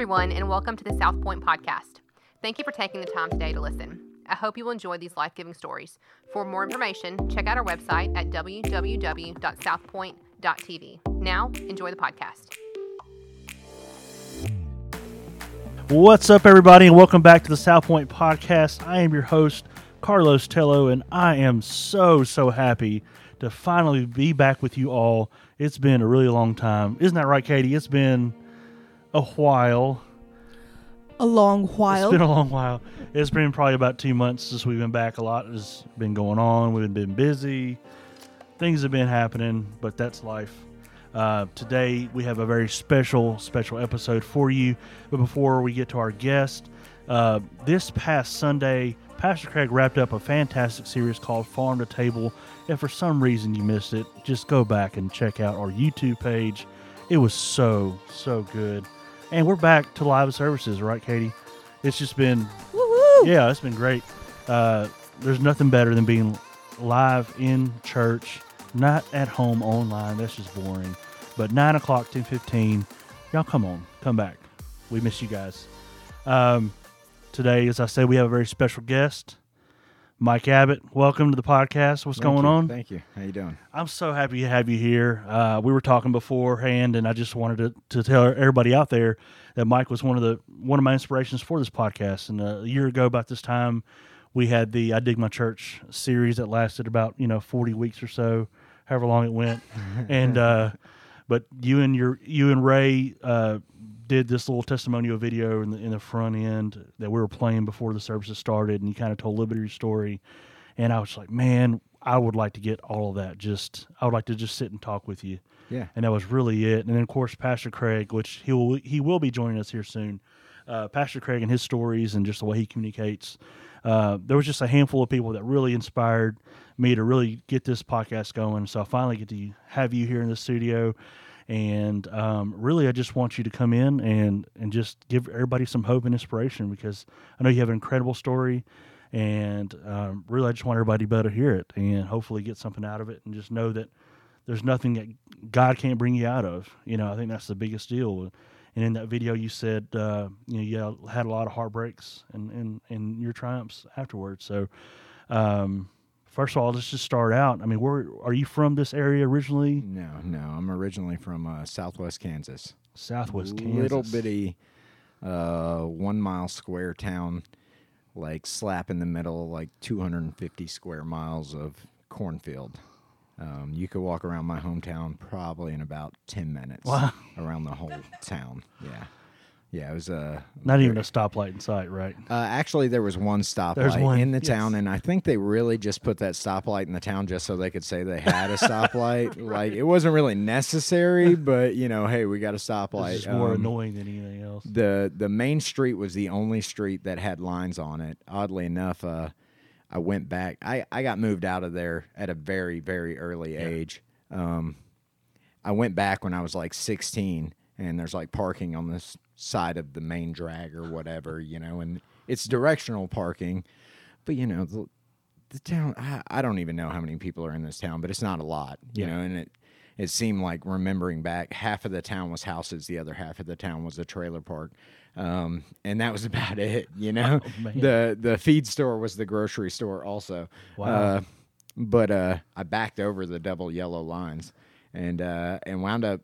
everyone, and welcome to the South Point Podcast. Thank you for taking the time today to listen. I hope you will enjoy these life giving stories. For more information, check out our website at www.southpoint.tv. Now, enjoy the podcast. What's up, everybody, and welcome back to the South Point Podcast. I am your host, Carlos Tello, and I am so, so happy to finally be back with you all. It's been a really long time. Isn't that right, Katie? It's been a while. a long while. It's been a long while. It's been probably about two months since we've been back. A lot has been going on. We've been busy. Things have been happening, but that's life. Uh, today we have a very special, special episode for you. But before we get to our guest, uh, this past Sunday, Pastor Craig wrapped up a fantastic series called Farm to Table. If for some reason you missed it, just go back and check out our YouTube page. It was so, so good. And we're back to live services, right, Katie? It's just been, Woo-woo. yeah, it's been great. Uh, there's nothing better than being live in church, not at home online. That's just boring. But 9 o'clock, 10 15, y'all come on, come back. We miss you guys. Um, today, as I said, we have a very special guest, Mike Abbott. Welcome to the podcast. What's Thank going you. on? Thank you. How you doing? I'm so happy to have you here. Uh, we were talking beforehand, and I just wanted to, to tell everybody out there that Mike was one of the one of my inspirations for this podcast. And uh, a year ago, about this time, we had the "I Dig My Church" series that lasted about you know 40 weeks or so, however long it went. and uh, but you and your you and Ray uh, did this little testimonial video in the in the front end that we were playing before the services started, and you kind of told a little bit of your story. And I was like, man, I would like to get all of that. Just I would like to just sit and talk with you. Yeah. And that was really it. And then of course Pastor Craig, which he will he will be joining us here soon. Uh, Pastor Craig and his stories and just the way he communicates. Uh, there was just a handful of people that really inspired me to really get this podcast going. So I finally get to have you here in the studio. And um, really, I just want you to come in and, and just give everybody some hope and inspiration because I know you have an incredible story. And um, really, I just want everybody to be able to hear it and hopefully get something out of it and just know that there's nothing that God can't bring you out of. You know, I think that's the biggest deal. And in that video, you said, uh, you know, you had a lot of heartbreaks and, and, and your triumphs afterwards. So, um, first of all, let's just start out. I mean, where are you from this area originally? No, no. I'm originally from uh, Southwest Kansas. Southwest Kansas. Little bitty, uh, one mile square town, like slap in the middle, like 250 square miles of cornfield. Um, you could walk around my hometown probably in about 10 minutes. Wow. Around the whole town. Yeah. Yeah, it was uh, Not even a stoplight in sight, right? Uh, actually, there was one stoplight one, in the yes. town, and I think they really just put that stoplight in the town just so they could say they had a stoplight. like it wasn't really necessary, but you know, hey, we got a stoplight. It's just more Um, annoying than anything else. the The main street was the only street that had lines on it. Oddly enough, uh, I went back. I I got moved out of there at a very very early age. Um, I went back when I was like 16, and there's like parking on this side of the main drag or whatever, you know, and it's directional parking. But you know, the, the town, I, I don't even know how many people are in this town, but it's not a lot, you Yeah. know, and it it seemed like remembering back, half of the town was houses, the other half of the town was a trailer park. Um, and that was about it, you know. Oh, the the feed store was the grocery store also. Wow. Uh, but uh, I backed over the double yellow lines and uh, and wound up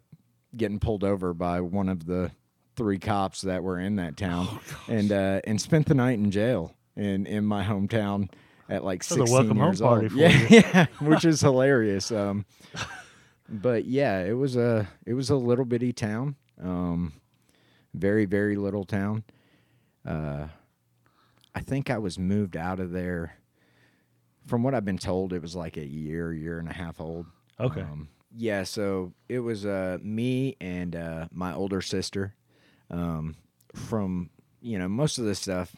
getting pulled over by one of the three cops that were in that town Oh, and uh, and spent the night in jail in in my hometown at like That was a 16 welcome home years party old. yeah, yeah, which is hilarious. Um, but yeah, it was a it was a little bitty town, um, very very little town. Uh, I think I was moved out of there. From what I've been told, it was like a year, year and a half old. Okay. Um, yeah, so it was uh, me and uh, my older sister. Um, from you know most of the stuff,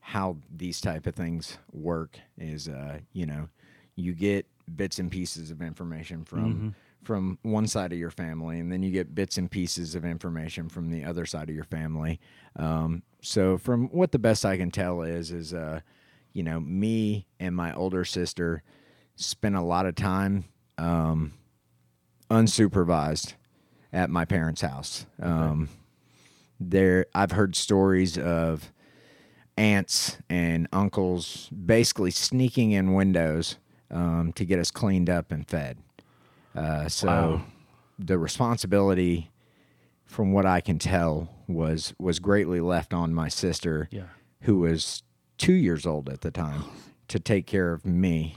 how these type of things work is uh, you know you get bits and pieces of information from from one side of your family, and then you get bits and pieces of information from the other side of your family. Um, so from what the best I can tell is is uh, you know me and my older sister spent a lot of time um, unsupervised at my parents' house. Um, there I've heard stories of aunts and uncles basically sneaking in windows um, to get us cleaned up and fed. Uh, so Wow. the responsibility, from what I can tell, was was greatly left on my sister, Yeah. who was two years old at the time, to take care of me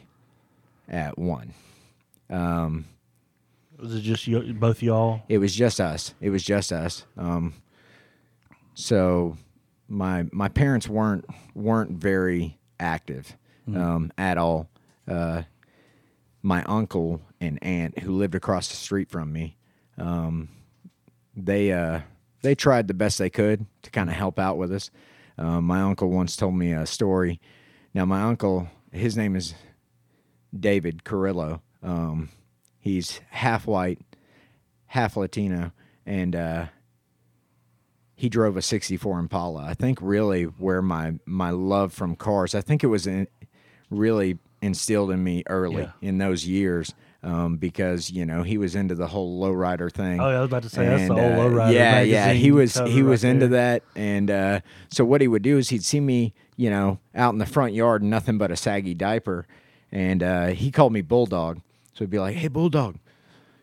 at one. Um, Was it just you, both y'all? it was just us. It was just us. Um, so my my parents weren't weren't very active um, at all. Uh, my uncle and aunt, who lived across the street from me, um, they uh, they tried the best they could to kind of help out with us. Um, my uncle once told me a story. Now, my uncle, his name is David Carrillo. Um, he's half white, half Latino, and uh, he drove a '64 Impala. I think really where my my love from cars. I think it was in, really instilled in me early Yeah. in those years. Um, because you know he was into the whole lowrider thing. Oh, yeah, I was about to say that's the And, old uh, lowrider. Yeah, yeah, he was he right was into there. that, and uh, so what he would do is he'd see me, you know, out in the front yard, nothing but a saggy diaper, and uh, he called me Bulldog. So he'd be like, "Hey, Bulldog,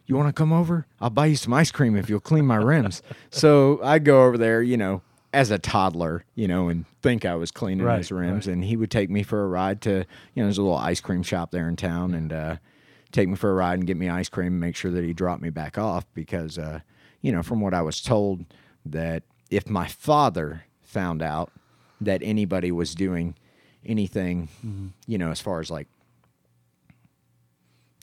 you want to come over? I'll buy you some ice cream if you'll clean my rims." so I'd go over there, you know, as a toddler, you know, and think I was cleaning Right, his rims, right. and he would take me for a ride to, you know, there's a little ice cream shop there in town, and uh, take me for a ride and get me ice cream and make sure that he dropped me back off because, uh, you know, from what I was told, that if my father found out that anybody was doing anything, you know, as far as like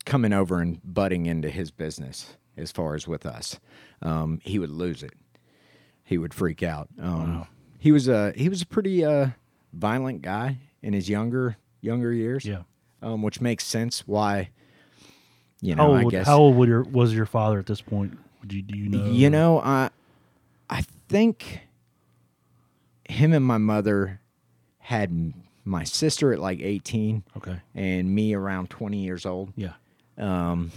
coming over and butting into his business, as far as with us, um, he would lose it. He would freak out. Um, He was a he was a pretty uh, violent guy in his younger younger years Yeah. um, which makes sense why. You How know, old, I guess how old would your, was your father at this point? Would you, do you know? you know, I I think him and my mother had my sister at like eighteen Okay. and me around twenty years old. Yeah. Um,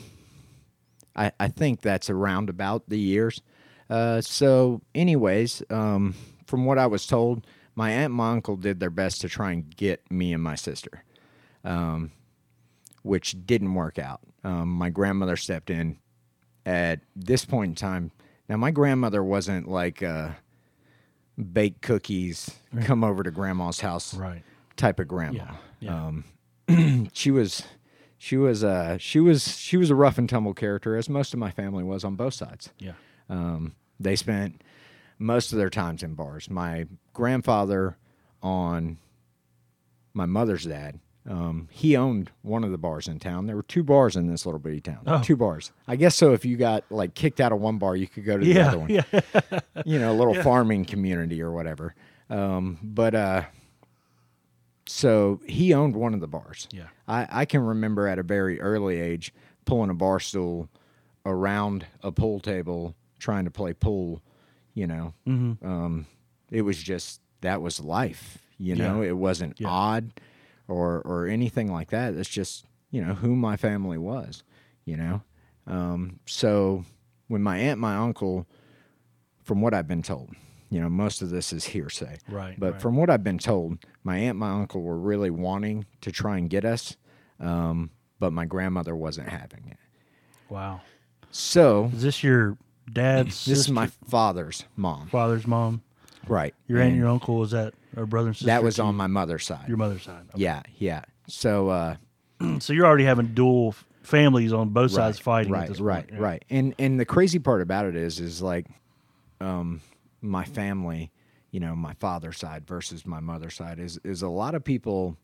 I I think that's around about the years. Uh, so, anyways, um, from what I was told, my aunt and my uncle did their best to try and get me and my sister, um, which didn't work out. Um, my grandmother stepped in at this point in time. Now, my grandmother wasn't like uh, bake cookies, come over to grandma's house Right. type of grandma. Yeah, yeah. Um, she was, she was, uh, she was, she was a rough and tumble character, as most of my family was on both sides. Yeah. Um, they spent most of their times in bars. My grandfather, on my mother's dad, um, he owned one of the bars in town. There were two bars in this little bitty town. Oh. Two bars. I guess so. If you got like kicked out of one bar, you could go to the Yeah. other one Yeah. you know, a little farming community or whatever. Um, but uh, so he owned one of the bars. Yeah. I, I can remember at a very early age pulling a bar stool around a pool table trying to play pool. You know, Mhm. um, it was just that was life. You Yeah. know, it wasn't Yeah. odd or or anything like that. It's just you know who my family was. You know, um, so when my aunt, my uncle, from what I've been told, you know, most of this is hearsay. Right, But right. from what I've been told, my aunt, and my uncle were really wanting to try and get us, um, but my grandmother wasn't having it. Wow. So Is this your dad's this is my father's mom, father's mom? right? Your aunt and And your uncle was that or brother and sister? that was on my mother's side. your mother's side. Okay. Yeah, yeah. So uh, So you're already having dual families on both sides fighting right, right, point. Yeah. right. And and the crazy part about it is, is like, um, my family, you know, my father's side versus my mother's side is is a lot of people.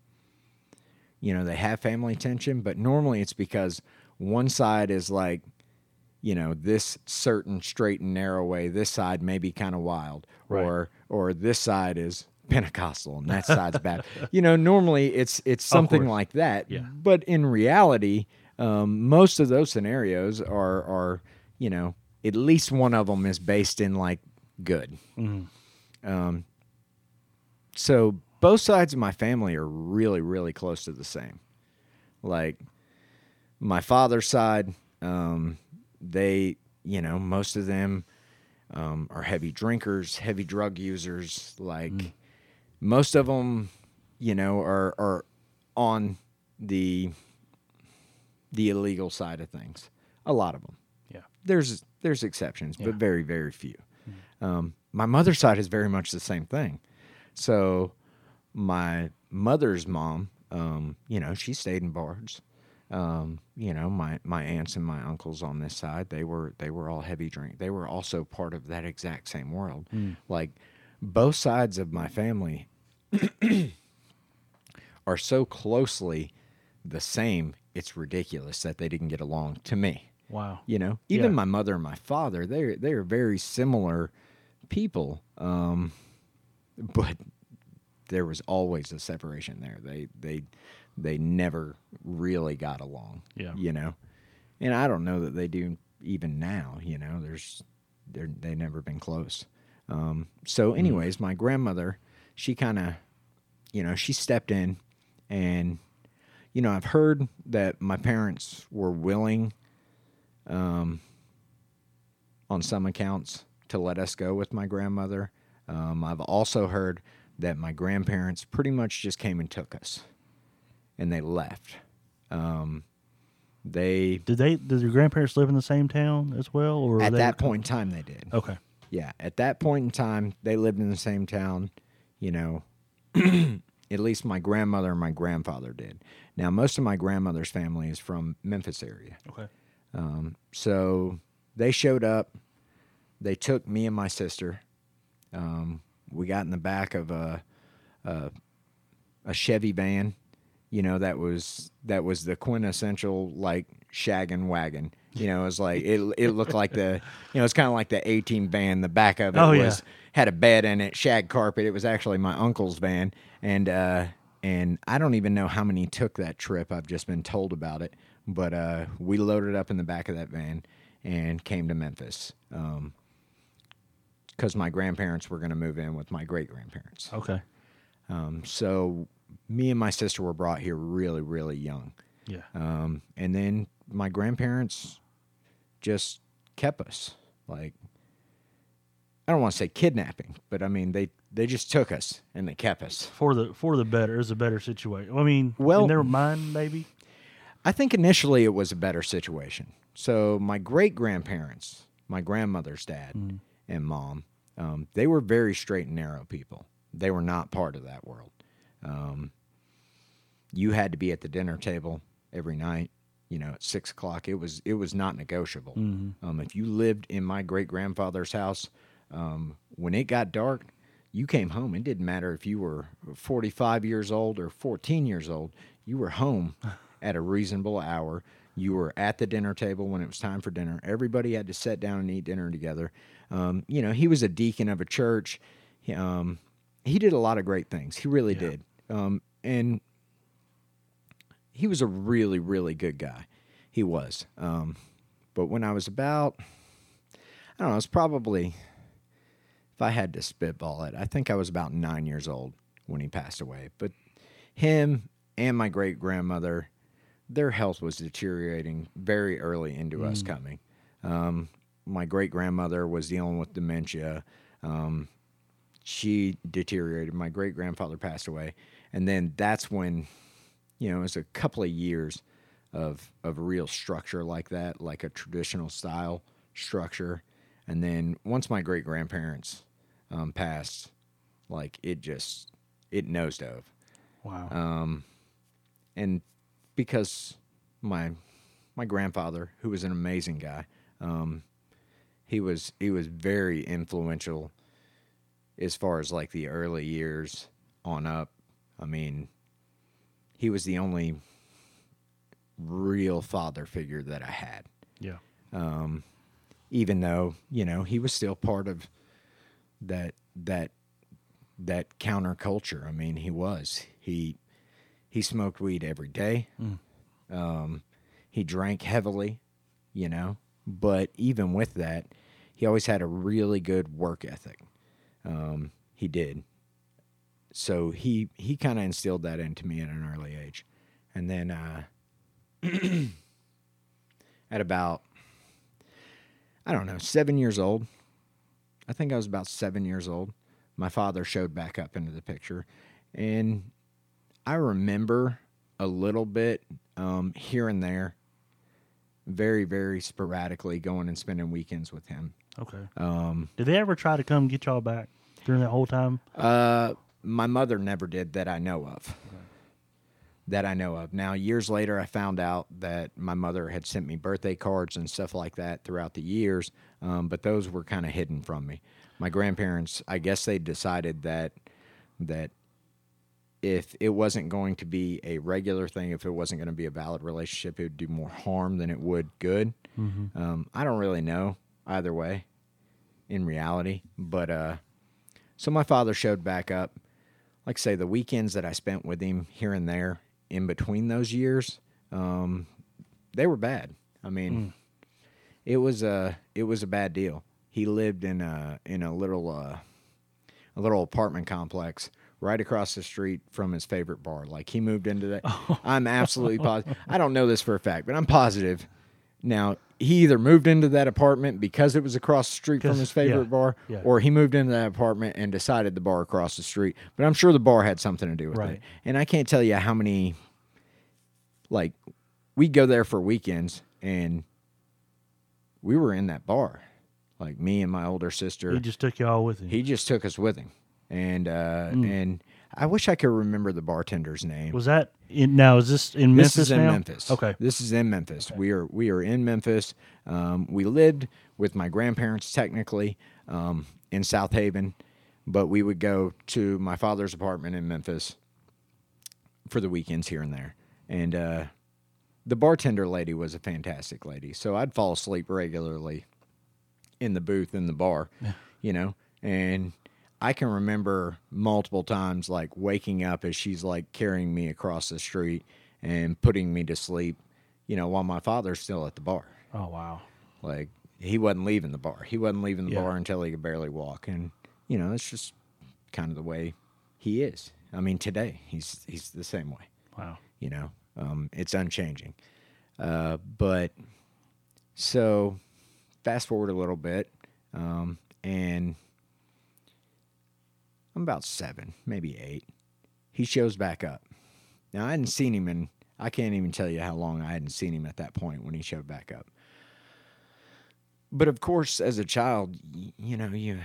You know, they have family tension, but normally it's because one side is like, you know, this certain straight and narrow way. This side may be kind of wild, Right. or or this side is Pentecostal and that side's bad. You know, normally it's it's something like that. Yeah. But in reality, um, most of those scenarios are are you know at least one of them is based in like good. Mhm. Um, so both sides of my family are really really close to the same. Like my father's side, um, they you know most of them um, are heavy drinkers, heavy drug users. Like most of them, you know, are are on the the illegal side of things. A lot of them. Yeah. There's there's exceptions, Yeah. but very very few. Um, my mother's side is very much the same thing. So my mother's mom, um, you know, she stayed in bars. Um, you know, my my aunts and my uncles on this side, they were they were all heavy drink. They were also part of that exact same world. Like both sides of my family are so closely the same. It's ridiculous that they didn't get along to me. Wow. You know, even Yeah. my mother and my father, they're they're very similar people. Um, but there was always a separation there. They they they never really got along. Yeah. You know, and I don't know that they do even now. You know, there's they're they never been close. Um, so, anyways, my grandmother, she kind of, you know, she stepped in, and you know, I've heard that my parents were willing um, on some accounts to let us go with my grandmother. Um, I've also heard that my grandparents pretty much just came and took us, and they left. Um, they Did they? Did your grandparents live in the same town as well, or at they- that point in time they did. Okay. Yeah, at that point in time, they lived in the same town. You know, at least my grandmother and my grandfather did. Now, most of my grandmother's family is from Memphis area. Okay. Um, so they showed up. They took me and my sister. Um, we got in the back of a, a a Chevy van. You know that was that was the quintessential like shaggin' wagon. You know, it was like it. It looked like the you know it's kind of like the 18 van. The back of it Oh, yeah. was had a bed in it, shag carpet. It was actually my uncle's van, and uh, and I don't even know how many took that trip. I've just been told about it, but uh, we loaded up in the back of that van and came to Memphis because my grandparents were going to move in with my great grandparents. Okay. Um, so me and my sister were brought here really, really young. Yeah. Um, and then my grandparents just kept us. Like, I don't want to say kidnapping, but I mean, they, they just took us and they kept us. For the for the better is a better situation. I mean, Well- in their mind, maybe. I think initially it was a better situation. So my great grandparents, my grandmother's dad and mom, um, they were very straight and narrow people. They were not part of that world. Um, you had to be at the dinner table every night. You know, at six o'clock, it was it was not negotiable. Um, if you lived in my great grandfather's house, um, when it got dark, you came home. It didn't matter if you were 45 years old or 14 years old. You were home at a reasonable hour. You were at the dinner table when it was time for dinner. Everybody had to sit down and eat dinner together. Um, you know, he was a deacon of a church. He, um, he did a lot of great things. He really did. Um, and he was a really, really good guy. He was. Um, but when I was about, I don't know, it's probably, if I had to spitball it, I think I was about nine years old when he passed away. But him and my great grandmother, their health was deteriorating very early into us coming. Um, my great grandmother was dealing with dementia. Um, she deteriorated. My great grandfather passed away. And then that's when, you know, it was a couple of years of of real structure like that, like a traditional style structure. And then once my great grandparents um, passed, like it just it nosedove Wow. um, and because my my grandfather, who was an amazing guy, um, he was he was very influential as far as like the early years on up. I mean, he was the only real father figure that I had yeah. Um, even though you know he was still part of that that that counterculture. I mean, he was he he smoked weed every day. Um, he drank heavily, you know, but even with that, he always had a really good work ethic. Um, he did. So he he kind of instilled that into me at an early age, and then uh, at about I don't know, seven years old, I think I was about seven years old. My father showed back up into the picture, and I remember a little bit um, here and there, very very sporadically going and spending weekends with him. Okay. Um, Did they ever try to come get y'all back during that whole time? Uh, my mother never did that I know of. That I know of. Now, years later, I found out that my mother had sent me birthday cards and stuff like that throughout the years, um, but those were kind of hidden from me. My grandparents, I guess they decided that that if it wasn't going to be a regular thing, if it wasn't going to be a valid relationship, it would do more harm than it would good. Um, I don't really know either way in reality, but uh, so my father showed back up. Like I say, the weekends that I spent with him here and there in between those years, um, they were bad. I mean, it was a it was a bad deal. He lived in a in a little uh, a little apartment complex right across the street from his favorite bar. Like he moved into that. I'm absolutely positive. I don't know this for a fact, but I'm positive. Now he either moved into that apartment because it was across the street from his favorite yeah, bar, yeah. or he moved into that apartment and decided the bar across the street. But I'm sure the bar had something to do with Right. it. And I can't tell you how many. Like, we go there for weekends, and we were in that bar. Like me and my older sister. He just took y'all with him. He just took us with him, and uh, and I wish I could remember the bartender's name. was that in, now? Is this in Memphis this is in now? Memphis. Okay. this is in Memphis. We are we are in Memphis. Um, we lived with my grandparents technically um, in Southaven, but we would go to my father's apartment in Memphis for the weekends here and there. And uh, the bartender lady was a fantastic lady, so I'd fall asleep regularly in the booth in the bar, you know, and I can remember multiple times like waking up as she's like carrying me across the street and putting me to sleep, you know, while my father's still at the bar. Oh wow. Like he wasn't leaving the bar. He wasn't leaving the Yeah. bar until he could barely walk. And you know, it's just kind of the way he is. I mean, today he's he's the same way Wow. you know um, it's unchanging uh, but so fast forward a little bit um, and i'm about seven maybe eight he shows back up now i hadn't seen him in i can't even tell you how long i hadn't seen him at that point when he showed back up but of course as a child you know you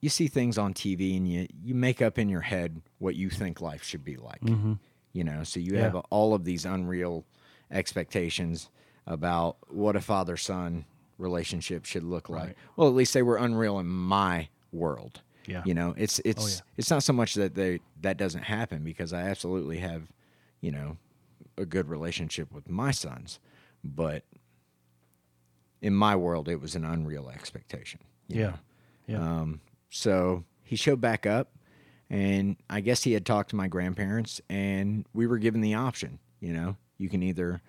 you see things on tv and you you make up in your head what you think life should be like Mm-hmm. you know so you Yeah. have all of these unreal expectations about what a father son relationship should look like Right. well at least they were unreal in my world Yeah. you know it's it's yeah. it's not so much that they that doesn't happen because i absolutely have you know a good relationship with my sons but in my world it was an unreal expectation Yeah. know? Yeah. Um, so he showed back up, and I guess he had talked to my grandparents, and we were given the option. You know, you can either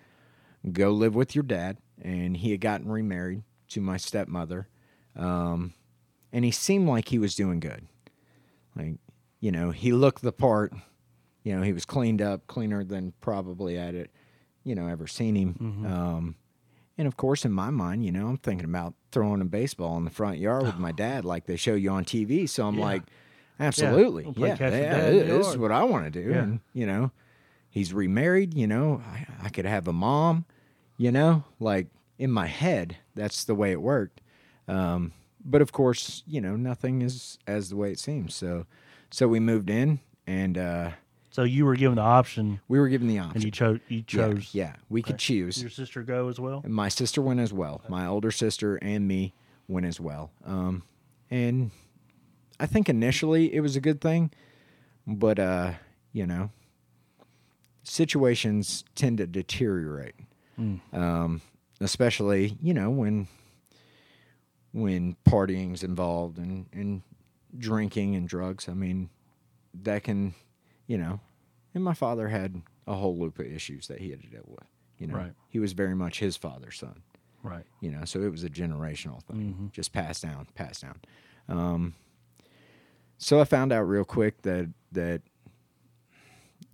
go live with your dad, and he had gotten remarried to my stepmother, um, and he seemed like he was doing good. Like, you know, he looked the part. You know, he was cleaned up, cleaner than probably I'd, you know, ever seen him. Um, and of course, in my mind, you know, I'm thinking about throwing a baseball in the front yard with my dad, like they show you on TV. So I'm Yeah. like, absolutely, we'll yeah, yeah, dad in the this is what I want to do. Yeah. And you know, he's remarried. You know, I, I could have a mom. You know, like in my head, that's the way it worked. Um, but of course, you know, nothing is as the way it seems. So, so we moved in, and uh, So you were given the option, we were given the option, and you chose. You chose. yeah, we could Okay. choose. Your sister go as well. And my sister went as well. My older sister and me went as well. Um, and I think initially it was a good thing, but uh, you know, situations tend to deteriorate, Mm. um, especially you know when when partying's involved and and drinking and drugs. I mean, that can, you know, and my father had a whole loop of issues that he had to deal with. You know, Right. he was very much his father's son. Right. You know, so it was a generational thing, Mhm. just passed down, passed down. Um, so I found out real quick that that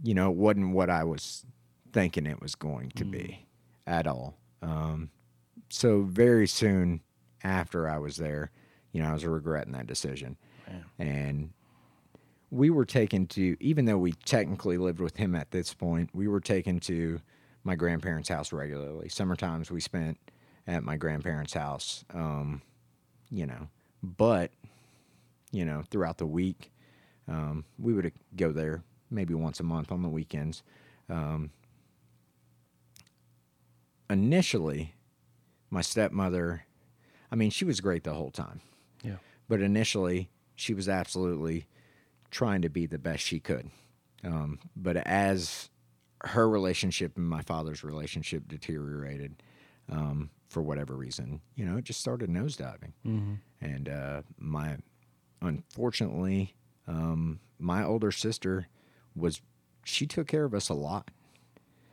you know it wasn't what I was thinking it was going to be at all. Um, so very soon after I was there, you know, I was regretting that decision. And we were taken to, even though we technically lived with him at this point, we were taken to my grandparents' house regularly. Summer times we spent at my grandparents' house, um, you know, but, you know, throughout the week, um, we would go there maybe once a month on the weekends. Um, initially, my stepmother, I mean, she was great the whole time. Yeah. But initially, she was absolutely trying to be the best she could. Um, but as her relationship and my father's relationship deteriorated, um, for whatever reason, you know, it just started nosediving. Mm-hmm. And uh, my, unfortunately, um, my older sister was, she took care of us a lot.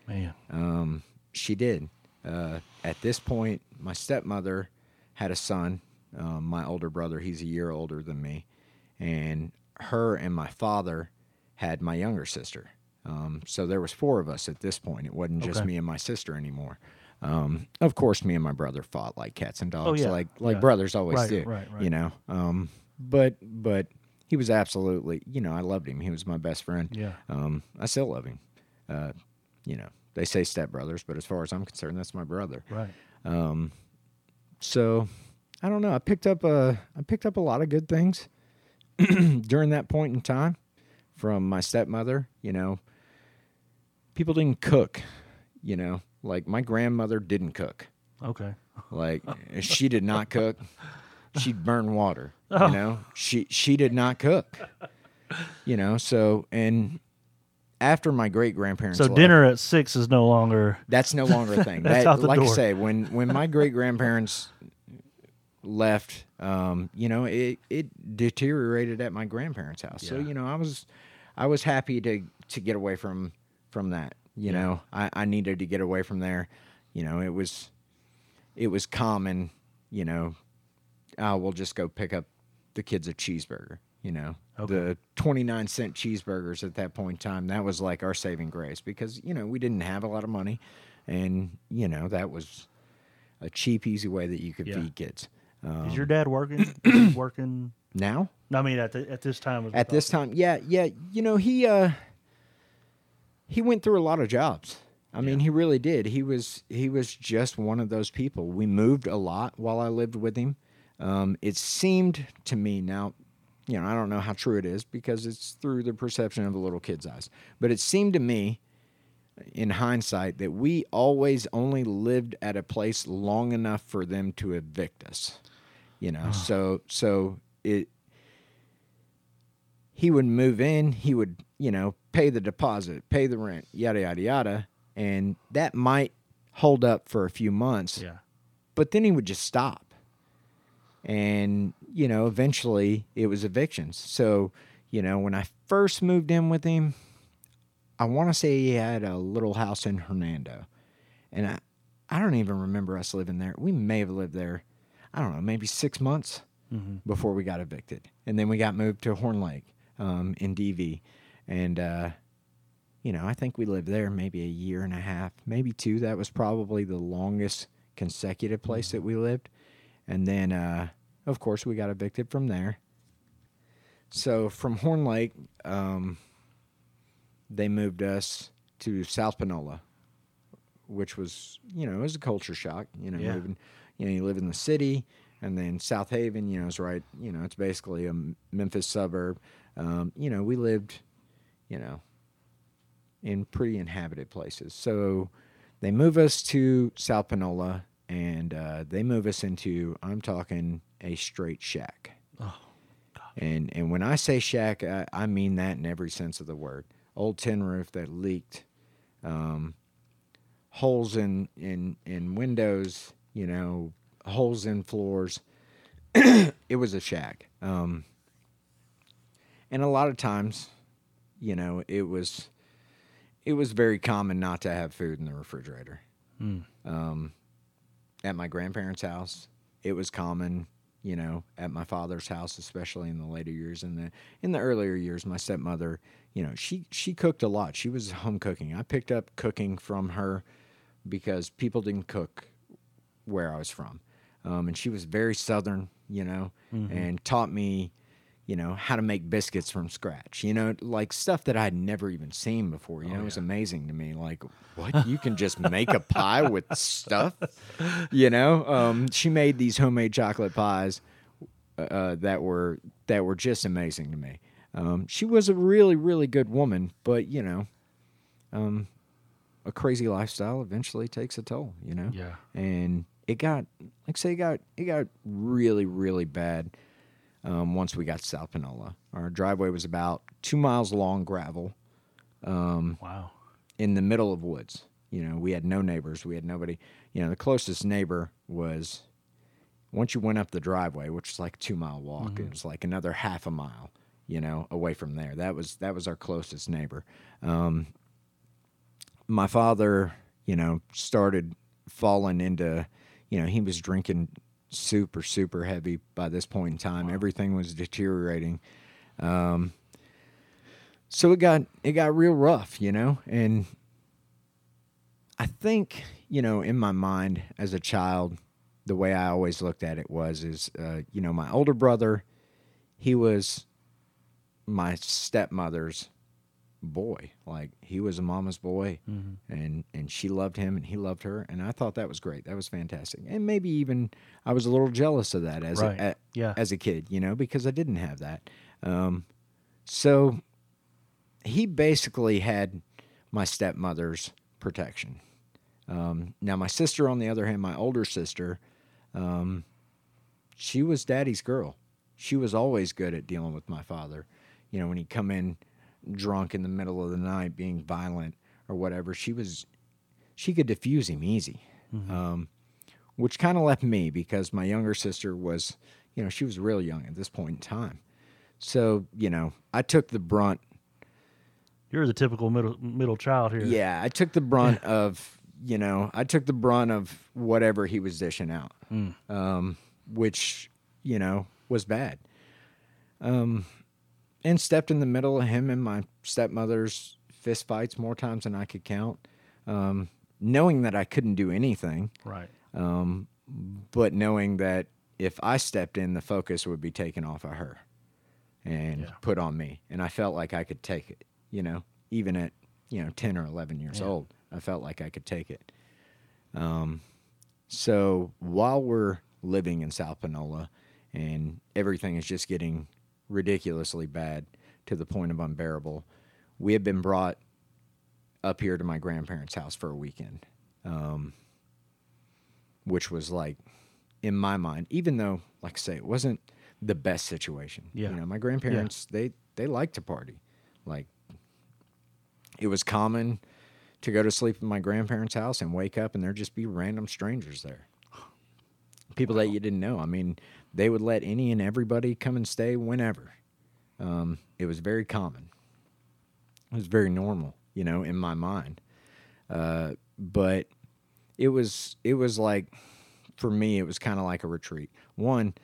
Man. Um, she did. Uh, at this point, my stepmother had a son. Um, my older brother, he's a year older than me, and her and my father had my younger sister. Um, so there was four of us at this point. It wasn't just Okay. me and my sister anymore. Um, of course, me and my brother fought like cats and dogs, Oh, yeah. like like Yeah. brothers always Right, do. right, right. You know. Um, but but he was absolutely, you know, I loved him. He was my best friend. Yeah. Um, I still love him. Uh, you know, they say stepbrothers, but as far as I'm concerned, that's my brother. Right. Um, so I don't know. I picked up a I picked up a lot of good things during that point in time from my stepmother. You know, people didn't cook. You know, like my grandmother didn't cook. Okay. Like she did not cook. She'd burn water. Oh. You know, she she did not cook. You know, so and after my great grandparents, So dinner at six is no longer. that's no longer a thing. That's That- out the like I say, when when my great grandparents left, um, you know, it it deteriorated at my grandparents' house. So you know, I was I was happy to to get away from from that. You Yeah. know, I, I needed to get away from there. You know, it was it was common. You know, oh, we'll just go pick up the kids a cheeseburger. You know, Okay. the twenty nine cent cheeseburgers at that point in time. That was like our saving grace because you know we didn't have a lot of money, and you know that was a cheap, easy way that you could Yeah. feed kids. Um, Is your dad working? Working? now I mean, at the, at this time. of at this talk- time, yeah, yeah, you know he uh he went through a lot of jobs. I mean, he really did. He was he was just one of those people. We moved a lot while I lived with him. Um, it seemed to me now, you know, I don't know how true it is because it's through the perception of a little kid's eyes, but it seemed to me, in hindsight, that we always only lived at a place long enough for them to evict us. You know, ah. so so it he would move in, he would, you know, pay the deposit, pay the rent, yada yada yada, and that might hold up for a few months, Yeah. but then he would just stop. And, you know, eventually it was evictions. So, you know, when I first moved in with him, I want to say he had a little house in Hernando. And I, I don't even remember us living there. We may have lived there, I don't know, maybe six months hmm before we got evicted. And then we got moved to Horn Lake um, in DV. And, uh, you know, I think we lived there maybe a year and a half, maybe two. That was probably the longest consecutive place that we lived. And then, uh, of course, we got evicted from there. So from Horn Lake, um, they moved us to South Panola, which was, you know, it was a culture shock. You know, Yeah. moving, you know, you live in the city, and then Southaven, you know, is right. You know, it's basically a Memphis suburb. Um, you know, we lived, you know, in pretty inhabited places. So they move us to South Panola, and uh, they move us into, I'm talking a straight shack. Oh, And and when I say shack, I, I mean that in every sense of the word. Old tin roof that leaked, um, holes in in in windows, you know, holes in floors. it was a shack. Um, and a lot of times, you know, it was it was very common not to have food in the refrigerator. Mm. Um, at my grandparents' house, it was common, you know, at my father's house, especially in the later years. In the in the earlier years, my stepmother, you know, she she cooked a lot. She was home cooking. I picked up cooking from her because people didn't cook where I was from. um, and she was very southern, you know, Mm-hmm. and taught me, you know, how to make biscuits from scratch. You know, like stuff that I'd never even seen before. You know, it was amazing to me. Like, what you can just make a pie with stuff. You know, um, she made these homemade chocolate pies uh, that were that were just amazing to me. Um, she was a really really good woman, but you know, um, a crazy lifestyle eventually takes a toll. You know, Yeah. and it got like I say it got it got really really bad um, once we got to South Panola. Our driveway was about two miles long, gravel Wow. in the middle of woods. You know, we had no neighbors. We had nobody. You know, the closest neighbor was once you went up the driveway, which is like a two mile walk. It was like another half a mile. You know, away from there. That was that was our closest neighbor. Um, my father, you know, started falling into, you know, he was drinking super super heavy by this point in time. Everything was deteriorating. Um, so it got it got real rough, you know, and I think you know in my mind as a child, the way I always looked at it was is uh, you know my older brother, he was my stepmother's boy, like he was a mama's boy, and and she loved him and he loved her, and I thought that was great, that was fantastic, and maybe even I was a little jealous of that as Right. a, a- Yeah. as a kid, you know, because I didn't have that. Um, so he basically had my stepmother's protection. Um, now, my sister, on the other hand, my older sister, um, she was daddy's girl. She was always good at dealing with my father. You know, when he'd come in drunk in the middle of the night, being violent or whatever, she was, she could diffuse him easy. Um, which kind of left me because my younger sister was, you know, she was real young at this point in time. So, you know, I took the brunt You're the typical middle middle child here. yeah, I took the brunt of you know I took the brunt of whatever he was dishing out, um, which you know was bad. Um, and stepped in the middle of him and my stepmother's fist fights more times than I could count, um, knowing that I couldn't do anything, Right. um, but knowing that if I stepped in, the focus would be taken off of her and Yeah. put on me. And I felt like I could take it, you know, even at, you know, 10 or 11 years Yeah. old, I felt like I could take it. Um, so while we're living in South Panola and everything is just getting ridiculously bad to the point of unbearable, we had been brought up here to my grandparents' house for a weekend. Um, which was like in my mind, even though, like I say, it wasn't the best situation. Yeah. You know, my grandparents they they like to party. Like it was common to go to sleep in my grandparents' house and wake up and there'd just be random strangers there. People that you didn't know. I mean, they would let any and everybody come and stay whenever. Um, it was very common. It was very normal, you know, in my mind. Uh, but it was it was like for me it was kind of like a retreat one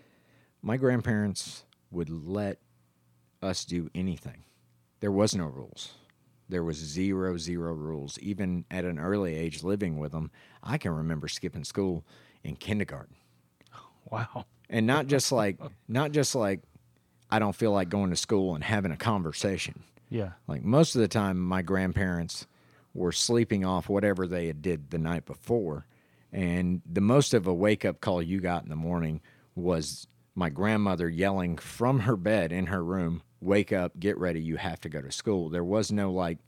my grandparents would let us do anything there was no rules there was zero zero rules even at an early age living with them i can remember skipping school in kindergarten Wow. And not just like not just like i don't feel like going to school and having a conversation Yeah. like most of the time, my grandparents were sleeping off whatever they had did the night before, and the most of a wake up call you got in the morning was my grandmother yelling from her bed in her room, "Wake up, get ready, you have to go to school." There was no like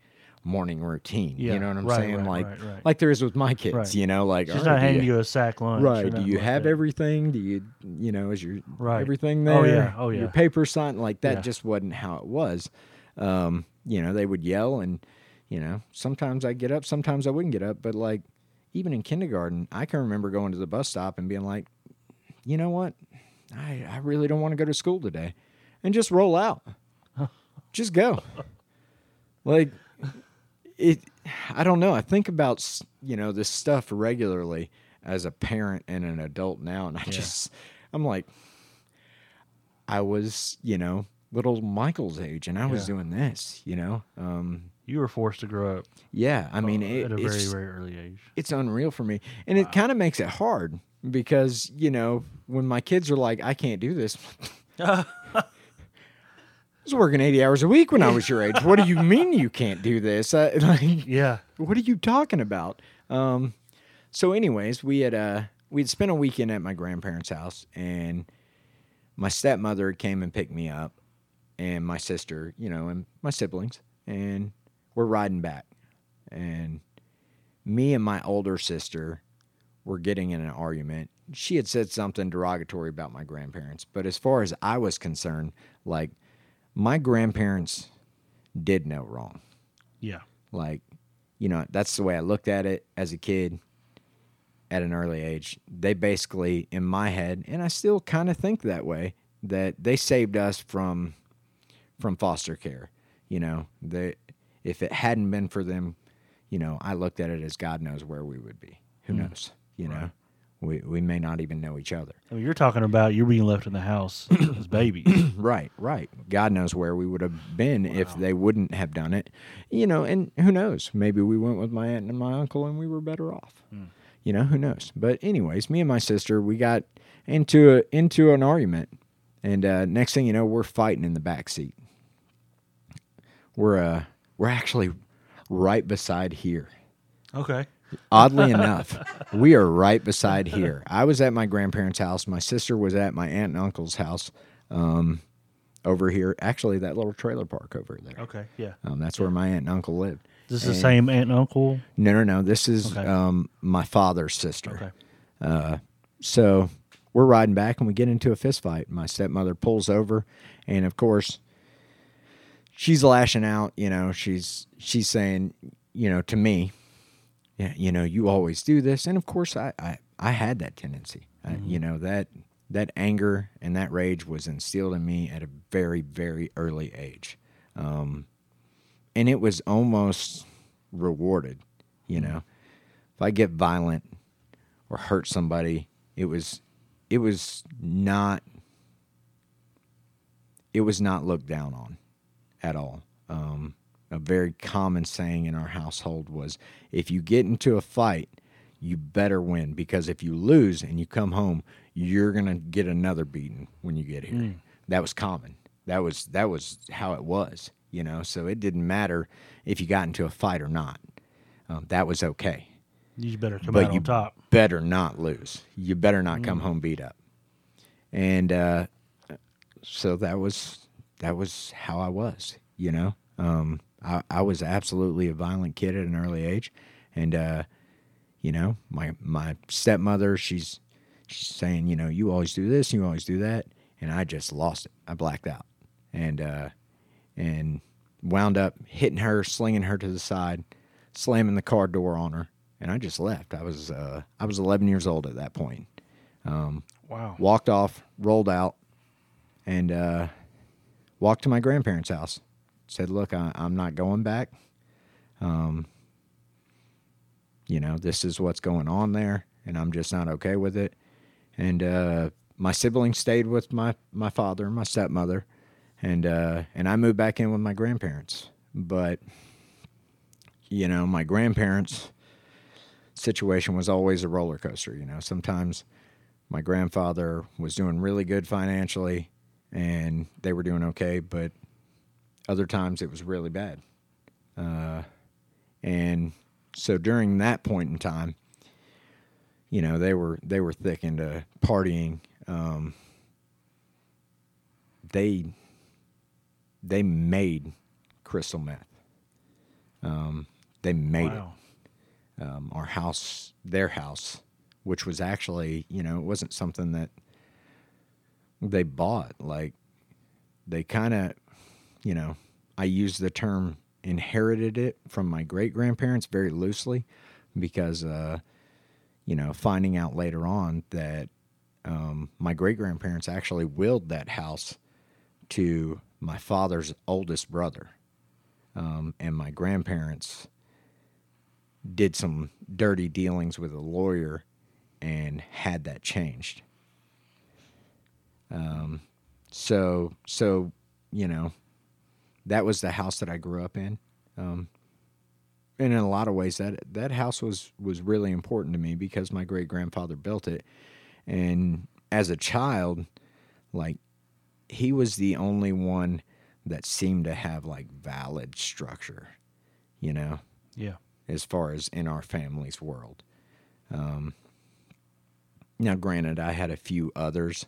morning routine. Yeah, you know what I'm right, saying? right, like right, like there is with my kids. You know, like She's "All not handing you- you a sack lunch. Right. Do you like have that. everything? Do you, you know, is your Right. everything there? Oh, yeah. Oh, yeah. Your paper signed like that Yeah. just wasn't how it was. Um, you know, they would yell and, you know, sometimes I'd get up, sometimes I wouldn't get up. But like, even in kindergarten, I can remember going to the bus stop and being like, you know what? I, I really don't want to go to school today. And just roll out. just go. Like, it i don't know i think about you know this stuff regularly as a parent and an adult now and i just i'm like i was you know little michael's age and i was Yeah. doing this you know um You were forced to grow up Yeah, I mean, uh, it, at a very, very early age. it's unreal for me, and it kind of makes it hard because you know when my kids are like, "I can't do this." I was working 80 hours a week when I was your age. What do you mean you can't do this? Uh, like, Yeah. what are you talking about? Um, so, anyways, we had uh, we had spent a weekend at my grandparents' house, and my stepmother came and picked me up, and my sister, you know, and my siblings, and we're riding back, and me and my older sister were getting in an argument. She had said something derogatory about my grandparents, but as far as I was concerned, like my grandparents did no wrong. Yeah. Like, you know, that's the way I looked at it as a kid at an early age. They basically, in my head, and I still kind of think that way, that they saved us from from foster care. You know, they if it hadn't been for them, you know, I looked at it as God knows where we would be. Who mm. knows? You know, we we may not even know each other. You're talking about you're being left in the house as babies. Right, right. God knows where we would have been if they wouldn't have done it. You know, and who knows? Maybe we went with my aunt and my uncle and we were better off. You know, who knows? But anyways, me and my sister, we got into a, into an argument, and uh, next thing you know, we're fighting in the back seat. We're uh, we're actually right beside here. Okay. Oddly enough, we are right beside here. I was at my grandparents' house. My sister was at my aunt and uncle's house um, over here. Actually, that little trailer park over there. Okay. Yeah. Um, that's where my aunt and uncle lived. This is this the same aunt and uncle? No, no, no. This is Okay. um, my father's sister. Okay. Uh, so we're riding back and we get into a fist fight. My stepmother pulls over, and of course, she's lashing out. You know, she's she's saying, you know, to me, yeah, you know, you always do this, and of course, I I, I had that tendency. I, you know that that anger and that rage was instilled in me at a very very early age, um, and it was almost rewarded. You know, if I get violent or hurt somebody, it was it was not it was not looked down on at all. Um, a very common saying in our household was if you get into a fight, you better win because if you lose and you come home, you're going to get another beating when you get here. That was common. That was that was how it was, you know. So it didn't matter if you got into a fight or not. Um, that was okay You better come but out you on top. better not lose. You better not come home beat up. And uh, so that was that was how I was. You know, um, I, I was absolutely a violent kid at an early age, and uh, you know, my my stepmother, she's she's saying, you know, you always do this, you always do that, and I just lost it. I blacked out, and uh, and wound up hitting her, slinging her to the side, slamming the car door on her, and I just left. I was uh, I was 11 years old at that point. Wow. Walked off, rolled out, and uh, walked to my grandparents' house. Said, "Look, I, I'm not going back. Um, you know, this is what's going on there, and I'm just not okay with it." And uh, my siblings stayed with my my father, and my stepmother, and uh, and I moved back in with my grandparents. But you know, my grandparents' situation was always a roller coaster. You know, sometimes my grandfather was doing really good financially, and they were doing okay, but other times it was really bad. Uh, and so during that point in time, you know, they were they were thick into partying. Um, they they made crystal meth. Um, they made Wow. it. Um, our house, their house, which was actually, you know, it wasn't something that they bought. Like they kind of, you know, I use the term inherited it from my great grandparents very loosely because, uh, you know, finding out later on that um, my great grandparents actually willed that house to my father's oldest brother. Um, and my grandparents did some dirty dealings with a lawyer and had that changed. Um, so, so, you know, that was the house that I grew up in. Um, and in a lot of ways that that house was was really important to me because my great grandfather built it and as a child like he was the only one that seemed to have like valid structure you know Yeah. as far as in our family's world um now granted i had a few others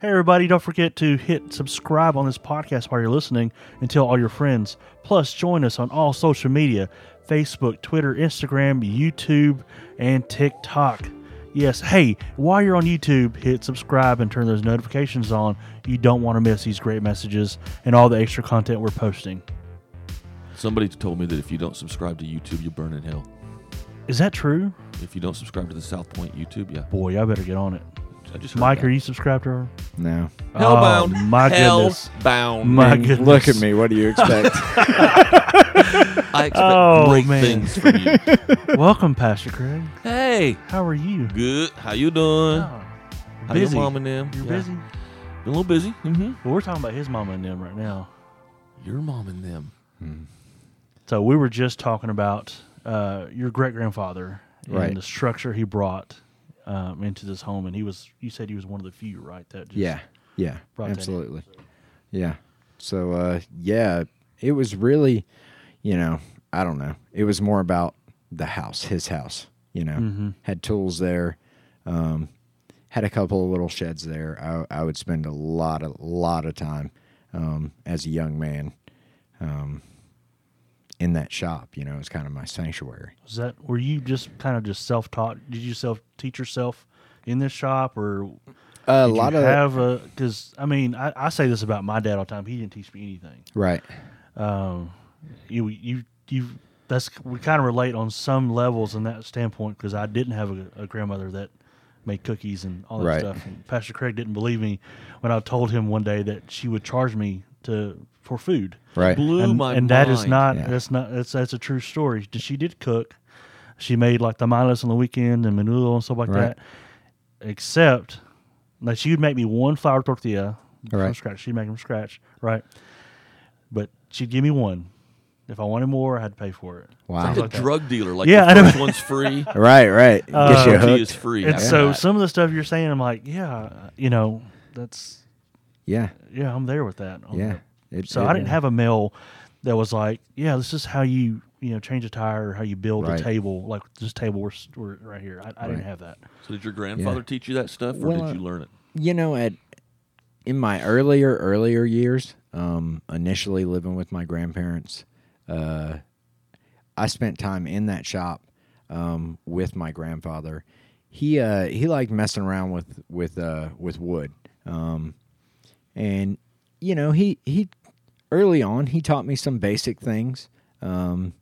Hey, everybody, don't forget to hit subscribe on this podcast while you're listening and tell all your friends. Plus, join us on all social media Facebook, Twitter, Instagram, YouTube, and TikTok. Yes, hey, while you're on YouTube, hit subscribe and turn those notifications on. You don't want to miss these great messages and all the extra content we're posting. Somebody told me that if you don't subscribe to YouTube, you burn in hell. Is that true? If you don't subscribe to the South Point YouTube, yeah. Boy, I better get on it. I just heard Mike, that. are you subscribed to her? no hellbound? Oh, my goodness. Hellbound. My And goodness. look at me what do you expect I expect Oh, great man. things from you. Welcome, Pastor Craig. hey, How are you? good. How you doing? Oh, How busy. your mom and them? You're Yeah. busy? Been a little busy. Mm-hmm. Well, we're talking about his mama and them right now. Your mom and them. So we were just talking about uh, your great grandfather and Right. the structure he brought um, into this home, and he was. You said he was one of the few, right? That just, Yeah, yeah, brought that in. absolutely. Yeah. So uh, yeah, it was really, you know, I don't know. It was more about the house, his house. You know, Mhm. had tools there, um, had a couple of little sheds there. I, I would spend a lot a lot of time um, as a young man um, in that shop. You know, it was kind of my sanctuary. Was that were you just kind of just self taught? Did you self teach yourself in this shop, or a lot of have a? Because I mean, I, I say this about my dad all the time. He didn't teach me anything. right. um, you you you that's we kind of relate on some levels in that standpoint because I didn't have a, a grandmother that made cookies and all that Right. stuff. And Pastor Craig didn't believe me when I told him one day that she would charge me to for food. Right. Blew and, my and that is mind. not Yeah. that's not that's that's a true story. She did cook. She made like tamales on the weekend and menudo and stuff like Right. that. Except like she would make me one flour tortilla from scratch. She'd make them from scratch, right? But she'd give me one. If I wanted more, I had to pay for it. Wow. Things Like a like that. drug dealer. Like Yeah, I the know. first one's free. Right, right. Uh, Gets you hooked. is free. And so that. some of the stuff you're saying, I'm like, yeah, you know, that's Yeah, yeah, I'm there with that. on yeah. the- It- So it- I didn't have a mill that was like, yeah, this is how you you know change a tire, or how you build Right. a table. Like this table we're, we're right here. I, I didn't have that. So did your grandfather Yeah. teach you that stuff, or Well, did you learn it? you know at in my earlier earlier years um initially living with my grandparents uh i spent time in that shop um with my grandfather he uh he liked messing around with with uh with wood um and you know he he early on he taught me some basic things um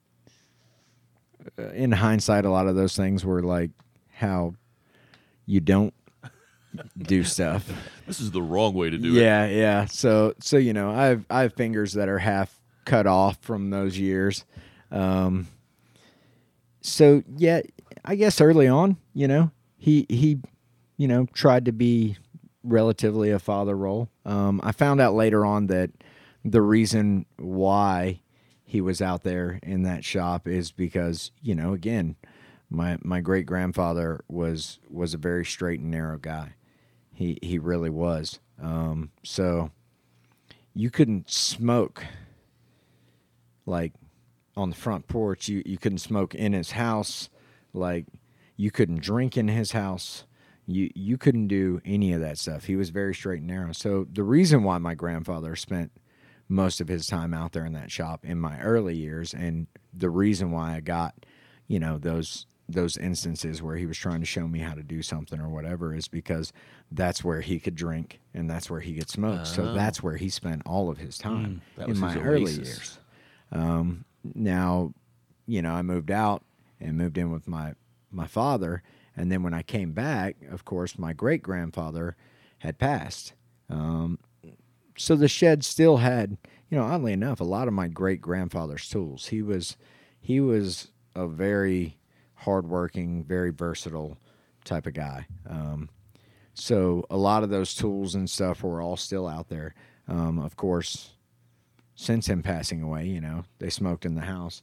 in hindsight a lot of those things were like how you don't do stuff This is the wrong way to do it. yeah, yeah. So so you know, I have I have fingers that are half cut off from those years. Um so yeah, I guess early on, you know, he he you know, tried to be relatively a father role. Um I found out later on that the reason why he was out there in that shop is because, you know, again, my my great grandfather was was a very straight and narrow guy. He he really was. Um, so you couldn't smoke like on the front porch. You you couldn't smoke in his house. Like you couldn't drink in his house. You you couldn't do any of that stuff. He was very straight and narrow. So the reason why my grandfather spent most of his time out there in that shop in my early years and the reason why I got, you know, those those instances where he was trying to show me how to do something or whatever is because that's where he could drink and that's where he could smoke. So Oh. that's where he spent all of his time That in my early years. Um, now, you know, I moved out and moved in with my my father, and then when I came back, of course, my great grandfather had passed. Um, so the shed still had, you know, oddly enough, a lot of my great grandfather's tools. He was he was a very hardworking, very versatile type of guy. Um, so a lot of those tools and stuff were all still out there. Um, of course, since him passing away, you know, they smoked in the house.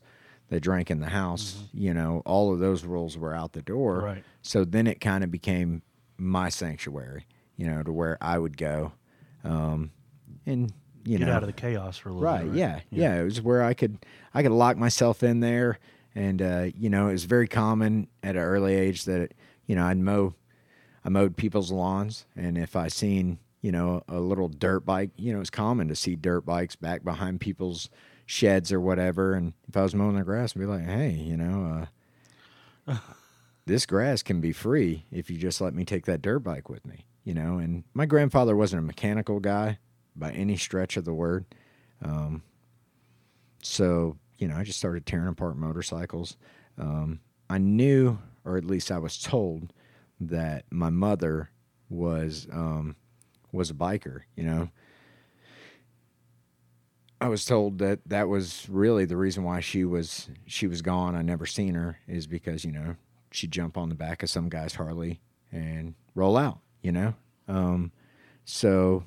they drank in the house. You know, all of those rules were out the door. Mm-hmm. Right. So then it kind of became my sanctuary. You know, to where I would go, um, and you know Get know, out of the chaos for a little right, bit. yeah, yeah it was where i could i could lock myself in there and uh, you know it was very common at an early age that you know i'd mow i mowed people's lawns and if i seen you know a little dirt bike you know it's common to see dirt bikes back behind people's sheds or whatever. And if i was mowing the grass i'd be like hey you know uh, this grass can be free if you just let me take that dirt bike with me you know? And my grandfather wasn't a mechanical guy by any stretch of the word. Um, so you know i just started tearing apart motorcycles. Um, i knew or at least i was told that my mother was um, was a biker you know I was told that that was really the reason why she was she was gone. I never seen her is because you know she'd jump on the back of some guy's Harley and roll out. You know, um, so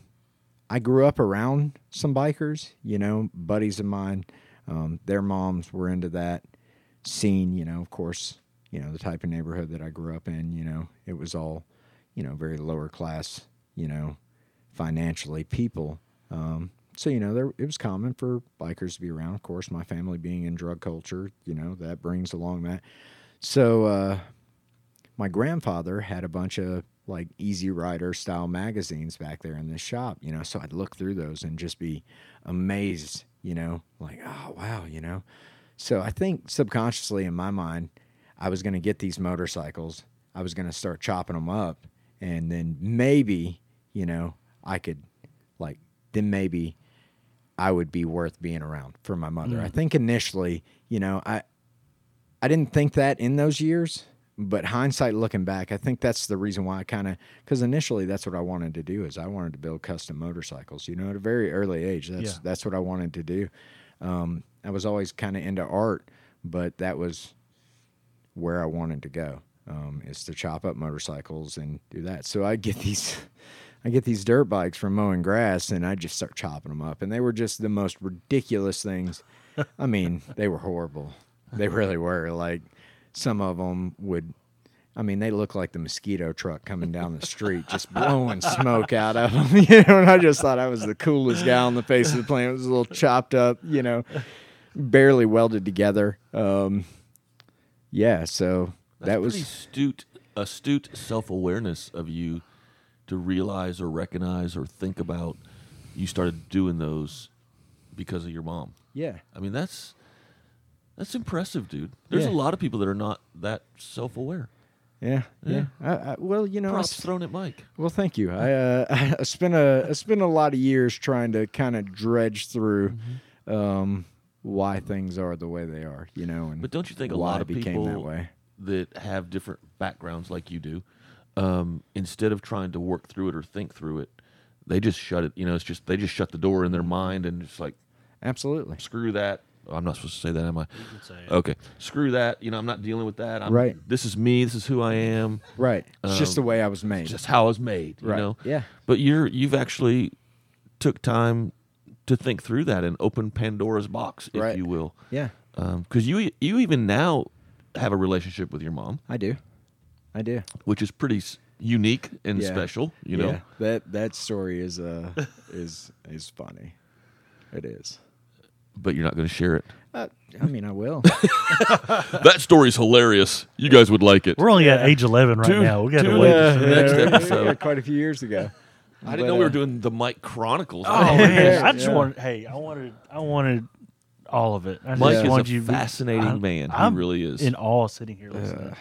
I grew up around some bikers. You know, buddies of mine, um, their moms were into that scene. You know, of course, you know the type of neighborhood that I grew up in. You know, it was all you know very lower class. You know, financially people. Um, so you know, there it was common for bikers to be around. Of course, my family being in drug culture, you know, that brings along that. So uh, my grandfather had a bunch of like Easy Rider style magazines back there in this shop, you know. So I'd look through those and just be amazed, you know, like oh wow, you know. So I think subconsciously in my mind, I was going to get these motorcycles. I was going to start chopping them up, and then maybe, you know, I could like then maybe I would be worth being around for my mother. I think initially, you know, I I didn't think that in those years, but hindsight looking back, I think that's the reason why I kind of because initially that's what I wanted to do is I wanted to build custom motorcycles. You know, at a very early age, that's Yeah. that's what I wanted to do. Um, I was always kind of into art, but that was where I wanted to go. Um, is to chop up motorcycles and do that. So I get these, I get these dirt bikes from mowing grass, and I just start chopping them up, and they were just the most ridiculous things. I mean, they were horrible. They really were. Like some of them would. I mean, they look like the mosquito truck coming down the street, just blowing smoke out of them. You know, and I just thought I was the coolest guy on the face of the planet. It was a little chopped up, you know, barely welded together. Um, yeah, so That's that was astute, astute self awareness of you to realize or recognize or think about. You started doing those because of your mom. yeah, I mean, that's that's impressive, dude. There's Yeah. a lot of people that are not that self aware. yeah, yeah. I, I, well, you know, Props thrown at Mike. well, thank you. I uh, I spent a I spent a lot of years trying to kind of dredge through Mm-hmm. um, why things are the way they are, you know, and But don't you think a lot of people that way? that have different backgrounds like you do, um, instead of trying to work through it or think through it, they just shut it. You know, it's just they just shut the door in their mind and just like Absolutely. screw that. I'm not supposed to say that, am I? can say it. Okay, screw that. You know, I'm not dealing with that. I'm, Right. This is me. This is who I am. Right. It's just the Um, way I was made. It's just how I was made. You right. know. Yeah. But you're you've actually took time to think through that and open Pandora's box, if Right. you will, Yeah. because you you even now have a relationship with your mom, I do. I do. which is pretty s- unique and Yeah. special. You know, Yeah. That that story is uh is is funny. It is. but you're not going to share it. Uh, I mean, I will. that story's hilarious. You guys would like it. We're only at age 11 right Two- now. We got to two- wait. Yeah, to see. next yeah, episode. quite a few years ago. I didn't But, know we were uh, doing the Mike Chronicles. Oh man, I just Yeah. wanted. Hey, I wanted. I wanted all of it. I just Mike is wanted a you. fascinating I'm- man. He I'm really is. in awe sitting here listening.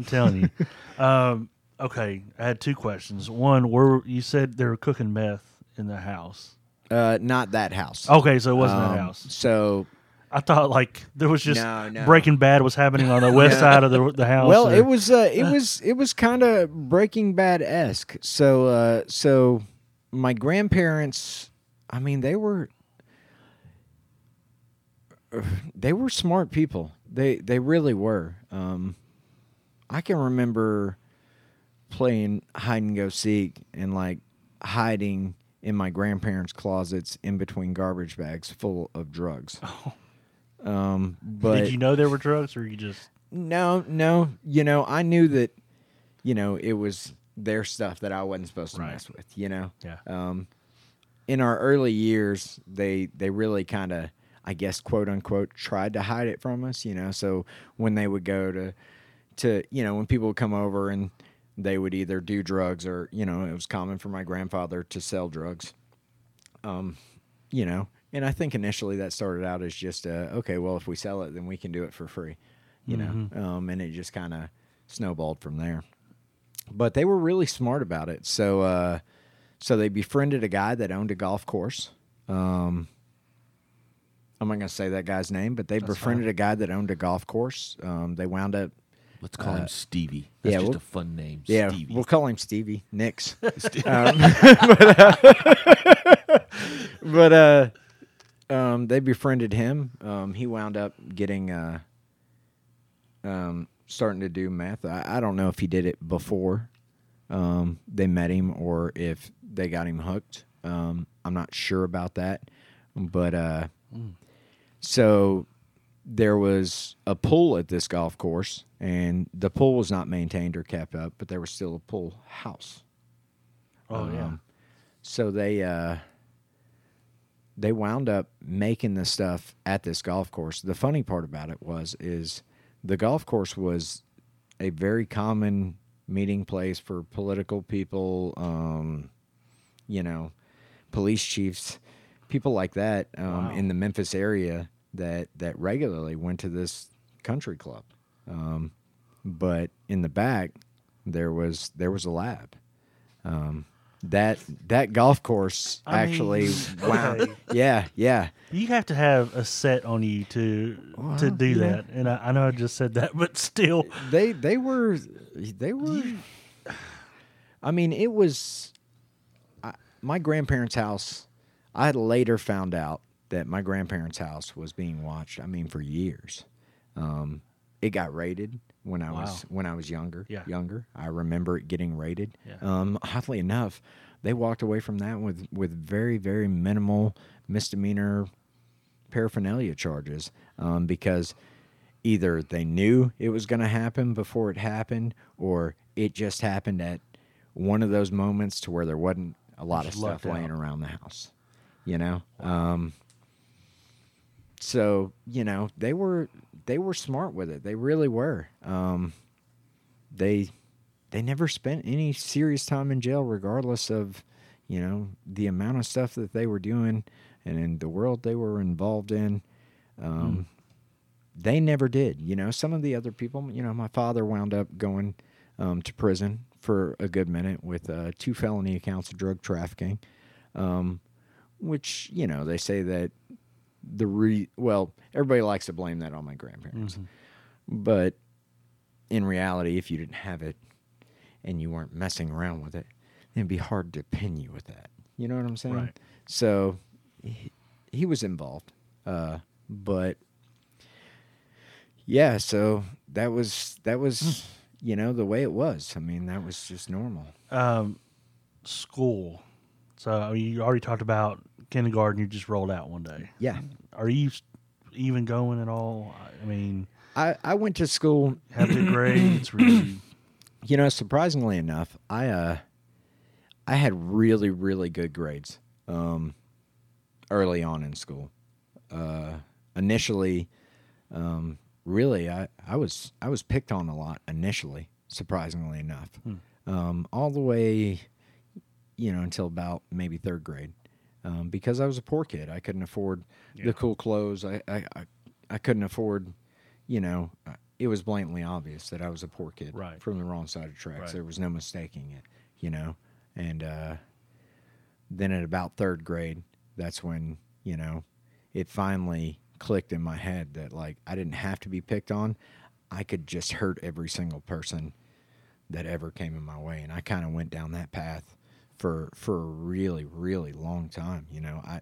I'm telling you. um, okay, I had two questions. One, where you said they were cooking meth in the house. Uh, not that house. Okay, so it wasn't Um, that house. So I thought like there was just No, no. Breaking Bad was happening on the west No. side of the the house. well, or- it was uh, it was it was kind of Breaking Bad esque. So uh, so my grandparents, I mean, they were they were smart people. They they really were. Um, I can remember playing hide and go seek and like hiding in my grandparents' closets in between garbage bags full of drugs. Um, but Did you know there were drugs, or you just no, no. You know, I knew that. You know, it was their stuff that I wasn't supposed to Right. mess with. You know. yeah? Um, in our early years, they they really kind of, I guess, quote unquote, tried to hide it from us. You know, so when they would go to, to you know, when people would come over and they would either do drugs or you know, it was common for my grandfather to sell drugs. Um, you know, and I think initially that started out as just uh, okay, well, if we sell it, then we can do it for free. You know, um, and it just kind of snowballed from there but they were really smart about it. So, uh, so they befriended a guy that owned a golf course. Um, I'm not going to say that guy's name, but they That's befriended fine. a guy that owned a golf course. Um, they wound up, Let's call Uh, him Stevie. That's yeah, just we'll- a fun name. yeah, Stevie. we'll call him Stevie Nicks. um, but uh, but uh, um, they befriended him. Um, he wound up getting uh, um, starting to do meth. I, I don't know if he did it before um, they met him or if they got him hooked. Um, I'm not sure about that, but uh, so there was a pool at this golf course, and the pool was not maintained or kept up, but there was still a pool house. Oh yeah. Um, So they uh, they wound up making the stuff at this golf course. The funny part about it was is the golf course was a very common meeting place for political people, um, you know, police chiefs, people like that um, Wow. in the Memphis area that that regularly went to this country club. Um, but in the back, there was there was a lab. Um, that that golf course I actually, mean, wow, okay. yeah, yeah. You have to have a set on you to to do yeah. that, and I, I know I just said that, but still, they they were they were i mean it was I, my grandparents house i had later found out that my grandparents house was being watched i mean for years um, it got raided when i was when i was younger Yeah. younger i remember it getting raided Yeah. um, oddly enough they walked away from that with with very very minimal misdemeanor paraphernalia charges um, because either they knew it was going to happen before it happened or it just happened at one of those moments to where there wasn't a lot of stuff laying out. around the house you know um, so you know they were they were smart with it. They really were. Um, they they never spent any serious time in jail regardless of you know the amount of stuff that they were doing and in the world they were involved in. Um, they never did you know. Some of the other people you know my father wound up going um, to prison for a good minute with uh, two felony accounts of drug trafficking um, which you know they say that the re well everybody likes to blame that on my grandparents. But in reality if you didn't have it and you weren't messing around with it it'd be hard to pin you with that. You know what i'm saying? Right. so he, he was involved uh, but yeah so that was that was you know the way it was. I mean that was just normal. Um, school. So I mean, you already talked about kindergarten. You just rolled out one day. yeah Are you even going at all? I mean, i i went to school have good grades? Were you, You know, surprisingly enough, I uh I had really really good grades um early on in school. Uh initially um really I I was I was picked on a lot initially, surprisingly enough. Um all the way you know until about maybe 3rd grade. Um because I was a poor kid. I couldn't afford Yeah. the cool clothes. I I I, I couldn't afford you know, uh, it was blatantly obvious that I was a poor kid Right. from the wrong side of tracks. Right. There was no mistaking it, you know. And uh, then at about third grade, that's when you know it finally clicked in my head that like I didn't have to be picked on. I could just hurt every single person that ever came in my way, and I kind of went down that path for for a really really long time. You know, I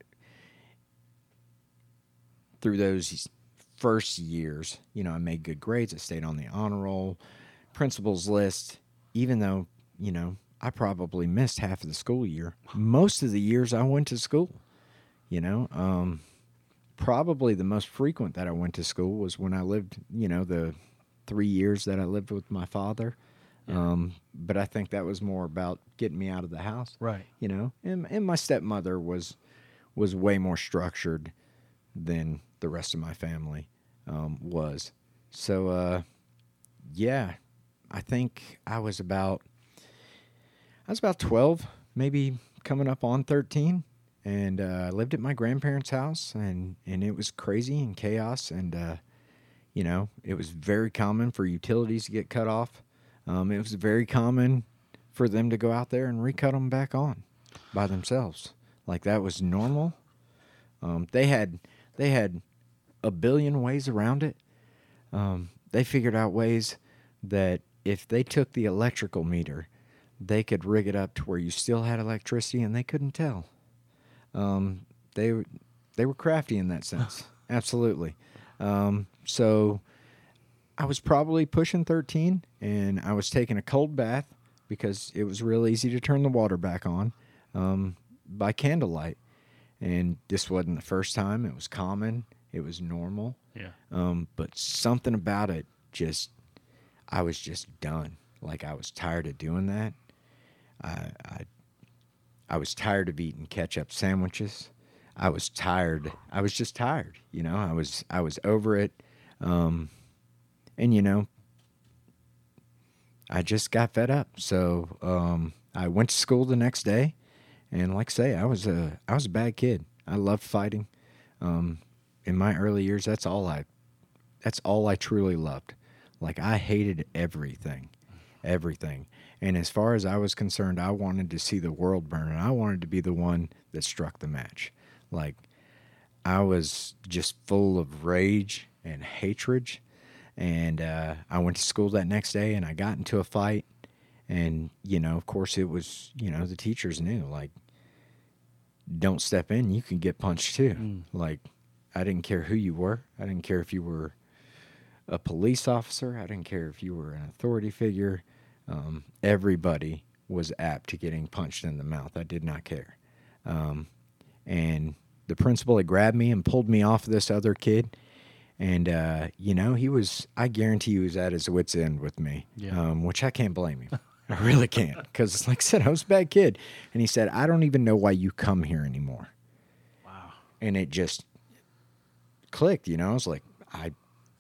through those first years, you know, I made good grades. I stayed on the honor roll, principals list, even though, you know, I probably missed half of the school year. Most of the years I went to school, you know, um, probably the most frequent that I went to school was when I lived, you know, the three years that I lived with my father. Um, but I think that was more about getting me out of the house, Right. you know. And and my stepmother was was way more structured than the rest of my family um, was. So uh, yeah, I think I was about I was about twelve, maybe coming up on thirteen, and uh, I lived at my grandparents' house, and and it was crazy and chaos, and uh, you know it was very common for utilities to get cut off. Um, it was very common for them to go out there and recut them back on by themselves. Like that was normal. Um, they had they had a billion ways around it. Um, they figured out ways that if they took the electrical meter, they could rig it up to where you still had electricity and they couldn't tell. Um, they were- they were crafty in that sense, absolutely. Um, so I was probably pushing 13 and I was taking a cold bath because it was real easy to turn the water back on um, by candlelight. And this wasn't the first time. It was common. It was normal. Yeah. Um, but something about it just, I was just done. Like I was tired of doing that. I, I, I was tired of eating ketchup sandwiches. I was tired. I was just tired. You know, I was I was over it. Um, and you know, I just got fed up. So um, I went to school the next day, and like I say, I was a I was a bad kid. I loved fighting. Um, in my early years, that's all I that's all I truly loved. Like I hated everything, everything. And as far as I was concerned, I wanted to see the world burn, and I wanted to be the one that struck the match. Like I was just full of rage and hatred. And uh, I went to school that next day, and I got into a fight. And you know, of course, it was you know the teachers knew like, don't step in, you can get punched too. Like, I didn't care who you were. I didn't care if you were a police officer. I didn't care if you were an authority figure. Um, everybody was apt to getting punched in the mouth. I did not care. Um, and the principal had grabbed me and pulled me off this other kid. And, uh, you know, he was, I guarantee you, he was at his wits' end with me, Yeah. um, which I can't blame him. I really can't. Because, like I said, I was a bad kid. And he said, I don't even know why you come here anymore. Wow. And it just clicked, you know? I was like, I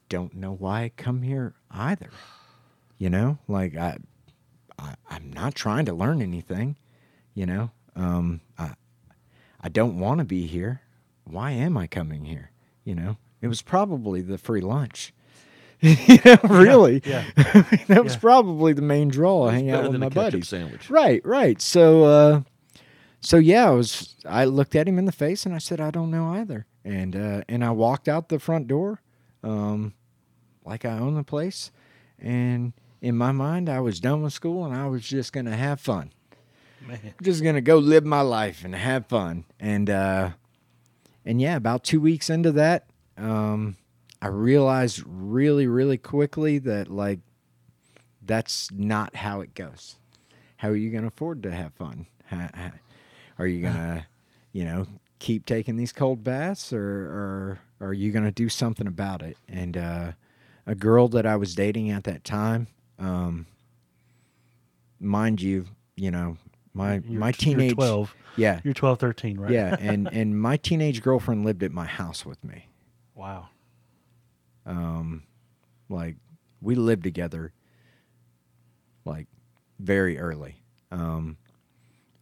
don't know why I come here either. You know, like I, I I'm not trying to learn anything. You know, um, I I don't want to be here. Why am I coming here? You know, it was probably the free lunch. you know, really, Yeah. that was probably the main draw. It's Hang out with than my a ketchup buddies. sandwich. Right, right. So, uh, so yeah, I was. I looked at him in the face and I said, "I don't know either." And uh, and I walked out the front door, um, like I own the place. And in my mind, I was done with school and I was just gonna have fun. Man. Just gonna go live my life and have fun. And uh, and yeah, about two weeks into that, um, I realized really, really quickly that like that's not how it goes. How are you going to afford to have fun? Are you going to, you know, keep taking these cold baths, or, or are you going to do something about it? And uh, a girl that I was dating at that time, um, mind you, you know, my You're- my you're teenage 12. yeah, You're 12, 13, right? yeah, and and my teenage girlfriend lived at my house with me. Wow. Um, like we lived together, like very early. Um,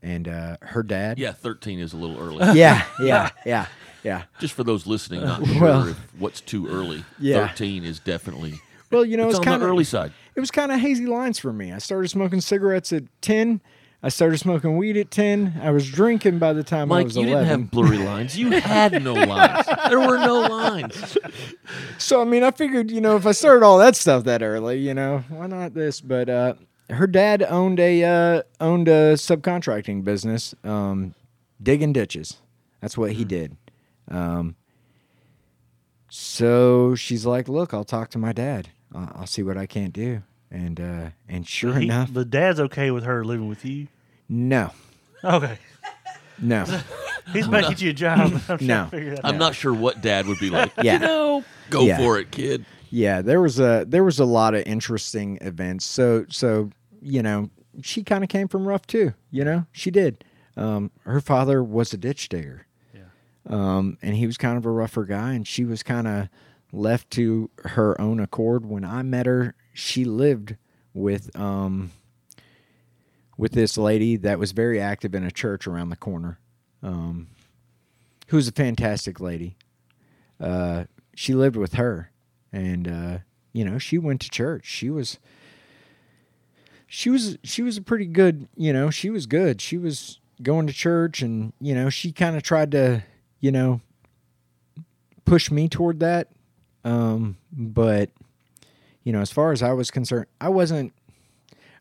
and uh, her dad. Yeah, 13 is a little early. yeah, yeah, yeah, yeah. Just for those listening, not sure Well- if what's too early. Yeah. 13 is definitely Well, you know, it's it's, on kind the of early side. It was kind of hazy lines for me. I started smoking cigarettes at ten. I started smoking weed at ten. I was drinking by the time I Mike, was you eleven. didn't have blurry lines. You had no lines. There were no lines. So I mean, I figured, you know, if I started all that stuff that early, you know, why not this? But uh, her dad owned a uh, owned a subcontracting business, um, digging ditches. That's what he did. Um, so she's like, "Look, I'll talk to my dad. I'll, I'll see what I can't do." And uh, and sure He- enough, the dad's okay with her living with you. no, Okay. no. He's making you a job. I'm trying to No. figure that I'm out. not sure what dad would be like. Yeah. You know, go Yeah. for it, kid. yeah there was a there was a lot of interesting events so so you know she kind of came from rough too you know she did um, her father was a ditch digger Yeah. um, and he was kind of a rougher guy and she was kind of left to her own accord when i met her she lived with um, with this lady that was very active in a church around the corner um, who was a fantastic lady. Uh, she lived with her and uh, you know she went to church. She was she was she was a pretty good you know she was good. She was going to church and you know she kind of tried to you know push me toward that. Um but you know as far as i was concerned i wasn't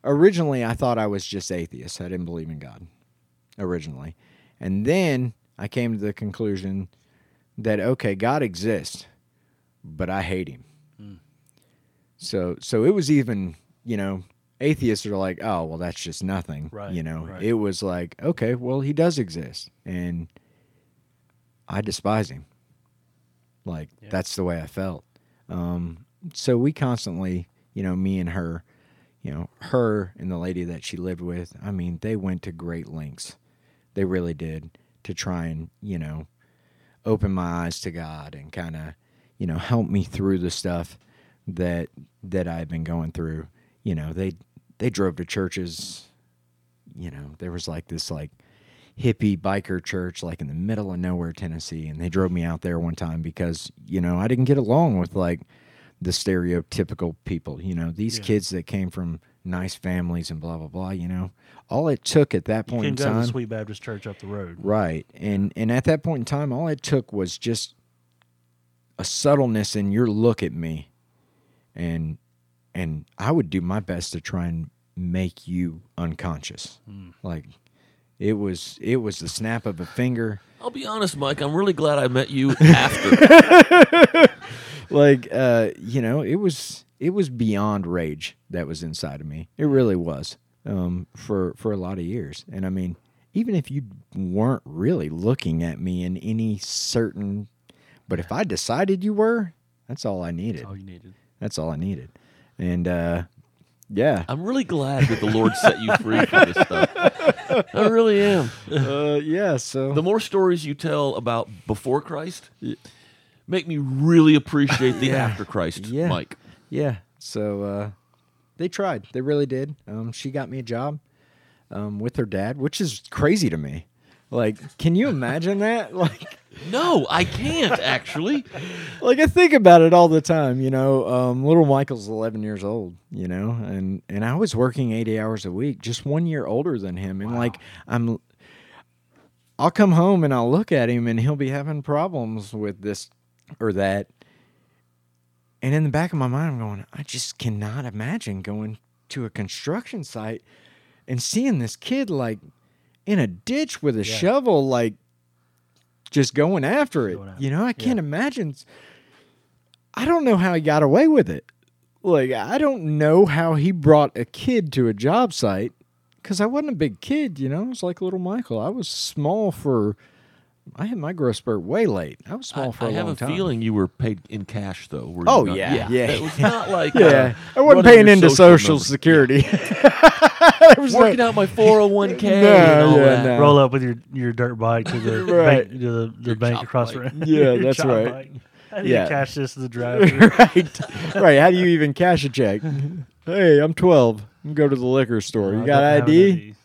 originally i thought i was just atheist. I didn't believe in god originally. And then i came to the conclusion that okay god exists but i hate him. So so it was even you know atheists are like oh well that's just nothing Right, you know? right. it was like okay well he does exist and i despise him. Like Yeah. that's the way i felt. Um so we constantly you know me and her you know her and the lady that she lived with i mean they went to great lengths. They really did to try and you know open my eyes to god and kind of you know help me through the stuff that that i've been going through. You know they they drove to churches you know there was like this like hippie biker church like in the middle of nowhere tennessee and they drove me out there one time because you know i didn't get along with like the stereotypical people you know these Yeah. kids that came from nice families and blah blah blah you know all it took at that You point can in go to time the Sweet Baptist Church up the road. Right. And and at that point in time all it took was just a subtleness in your look at me. And and I would do my best to try and make you unconscious. Hmm. Like it was it was the snap of a finger. I'll be honest, Mike. I'm really glad I met you after. Like uh you know, it was it was beyond rage that was inside of me. It really was. Um for for a lot of years. And I mean, even if you weren't really looking at me in any certain but if I decided you were, that's all I needed. That's all you needed. That's all I needed. And uh yeah. I'm really glad that the Lord set you free from this stuff. I really am. Uh yeah, so The more stories you tell about before Christ, make me really appreciate the Yeah. after Christ, Yeah. Mike. Yeah. So uh, they tried. They really did. Um, she got me a job um, with her dad, which is crazy to me. Like, can you imagine that? Like, No, I can't actually. like I think about it all the time. You know, um, little Michael's 11 years old. You know, and and I was working 80 hours a week, just one year older than him, and like I'm. I'll come home and I'll look at him and he'll be having problems with this or that. And in the back of my mind, I'm going, I just cannot imagine going to a construction site and seeing this kid like in a ditch with a Yeah. shovel, like just going after it. Going after you know, I can't yeah. imagine. I don't know how he got away with it. Like, I don't know how he brought a kid to a job site because I wasn't a big kid, you know. I was like little Michael. I was small for. I had my growth spurt way late. I was small I, for I a have long a time. feeling you were paid in cash though. were you Oh, not? yeah, yeah. It was not like Yeah, uh, I wasn't paying into social Social number. Security. There was no- working out my 401k No, and all yeah, that. no. Roll up with your, your dirt bike to the Right. bank, to the, the bank chop across the bike. road. Yeah, that's right. bike. How do Yeah. you cash this to the driver? right, right. How do you even cash a check? hey, I'm 12. I'm Go to the liquor store. You got ID?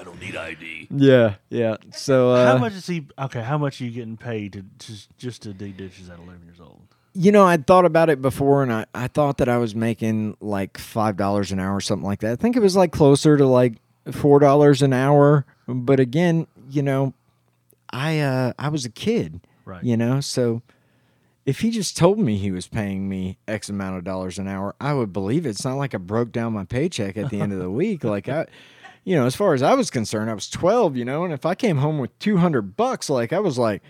I don't need ID. Yeah, yeah. So, uh, how much is he? Okay, how much are you getting paid to just just to dig ditches at eleven years old? you know, I'd thought about it before, and I, I thought that I was making like five dollars an hour or something like that. I think it was like closer to like four dollars an hour. But again, you know, I uh, I was a kid, Right. You know, so if he just told me he was paying me X amount of dollars an hour, I would believe it. It's not like I broke down my paycheck at the end of the week. Like I, you know, as far as I was concerned, I was twelve. You know, and if I came home with two hundred bucks, like I was like,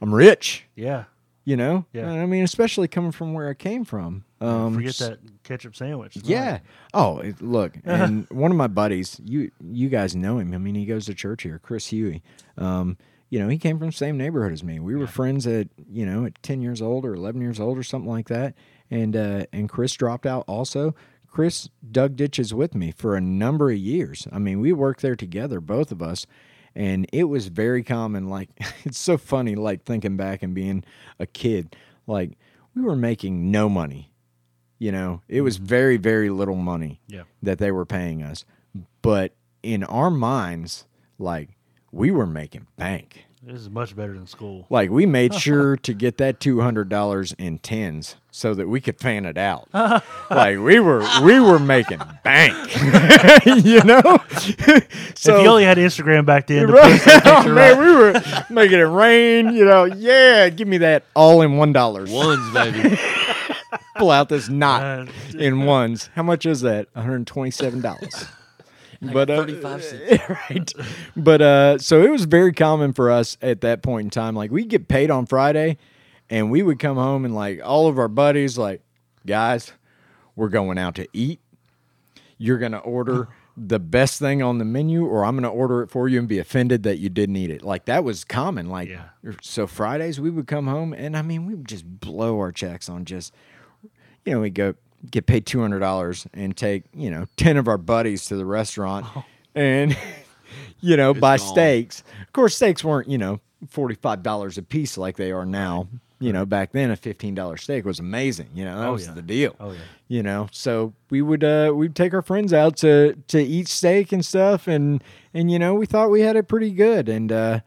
I'm rich Yeah. you know Yeah. i mean especially coming from where i came from Um, Forget that ketchup sandwich. Yeah. Oh, it, look, and one of my buddies, you you guys know him. I mean, he goes to church here, Chris Huey. Um, you know, he came from the same neighborhood as me. We were friends at you know at ten years old or eleven years old or something like that. And uh, and Chris dropped out also. Chris dug ditches with me for a number of years. I mean, we worked there together, both of us. And it was very common. Like, it's so funny, like thinking back and being a kid. Like, we were making no money. You know, it was mm-hmm. very, very little money Yeah. that they were paying us. But in our minds, like, we were making bank. This is much better than school. Like we made sure to get that two hundred dollars in tens so that we could fan it out. like we were we were making bank. you know? so, if you only had Instagram back then, right? oh, man, right. we were making it rain, you know. Yeah, give me that all in one dollars. Ones, baby. Pull out this knot uh, in ones. How much is that? $127. But uh, 35 cents. right. But uh, so it was very common for us at that point in time. Like we'd get paid on Friday, and we would come home and like all of our buddies, like guys, we're going out to eat. You're gonna order. Uh-huh. the best thing on the menu or I'm going to order it for you and be offended that you didn't eat it. Like that was common. Like yeah. Er, so Fridays we would come home and I mean we would just blow our checks on just you know we go get paid two hundred dollars and take, you know, ten of our buddies to the restaurant and you know, buy gone. steaks. Of course steaks weren't, you know, forty five dollars a piece like they are now. You know, back then a fifteen dollar steak was amazing. You know, that Oh, was yeah. the deal. Oh, yeah. You know, so we would uh we'd take our friends out to to eat steak and stuff and and you know, we thought we had it pretty good and uh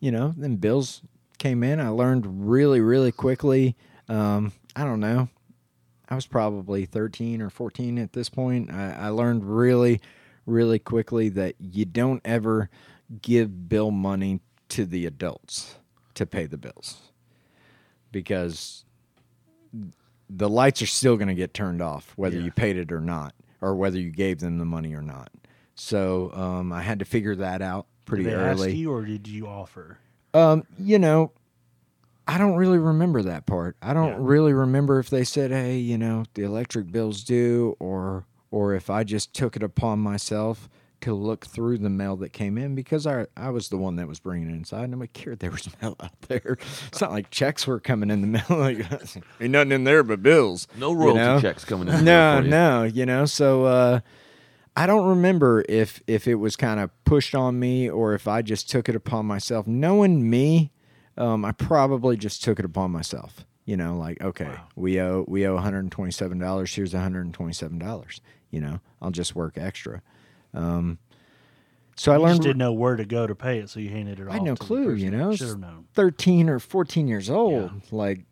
you know, then bills came in. I learned really, really quickly. Um, I don't know. I was probably 13 or 14 at this point. I, I learned really, really quickly that you don't ever give bill money to the adults to pay the bills because the lights are still going to get turned off whether Yeah. you paid it or not or whether you gave them the money or not. So um, I had to figure that out pretty Did they early. ask you or did you offer? Um, you know, I don't really remember that part. I don't Yeah. really remember if they said, "Hey, you know, the electric bill's due," or or if I just took it upon myself to look through the mail that came in because I I was the one that was bringing it inside. and I'm like, "Here, there was mail out there. It's not like checks were coming in the mail. Like ain't nothing in there but bills. No you royalty know? checks coming in. No, you. no, you know. So uh, I don't remember if if it was kind of pushed on me or if I just took it upon myself. Knowing me, um, I probably just took it upon myself. You know, like okay, we owe we owe one hundred and twenty seven dollars. Here's one hundred and twenty seven dollars. You know, I'll just work extra. Um, so I learned just didn't know where to go to pay it, so you handed it off. I had no clue, you know. 13 or 14 years old. Like,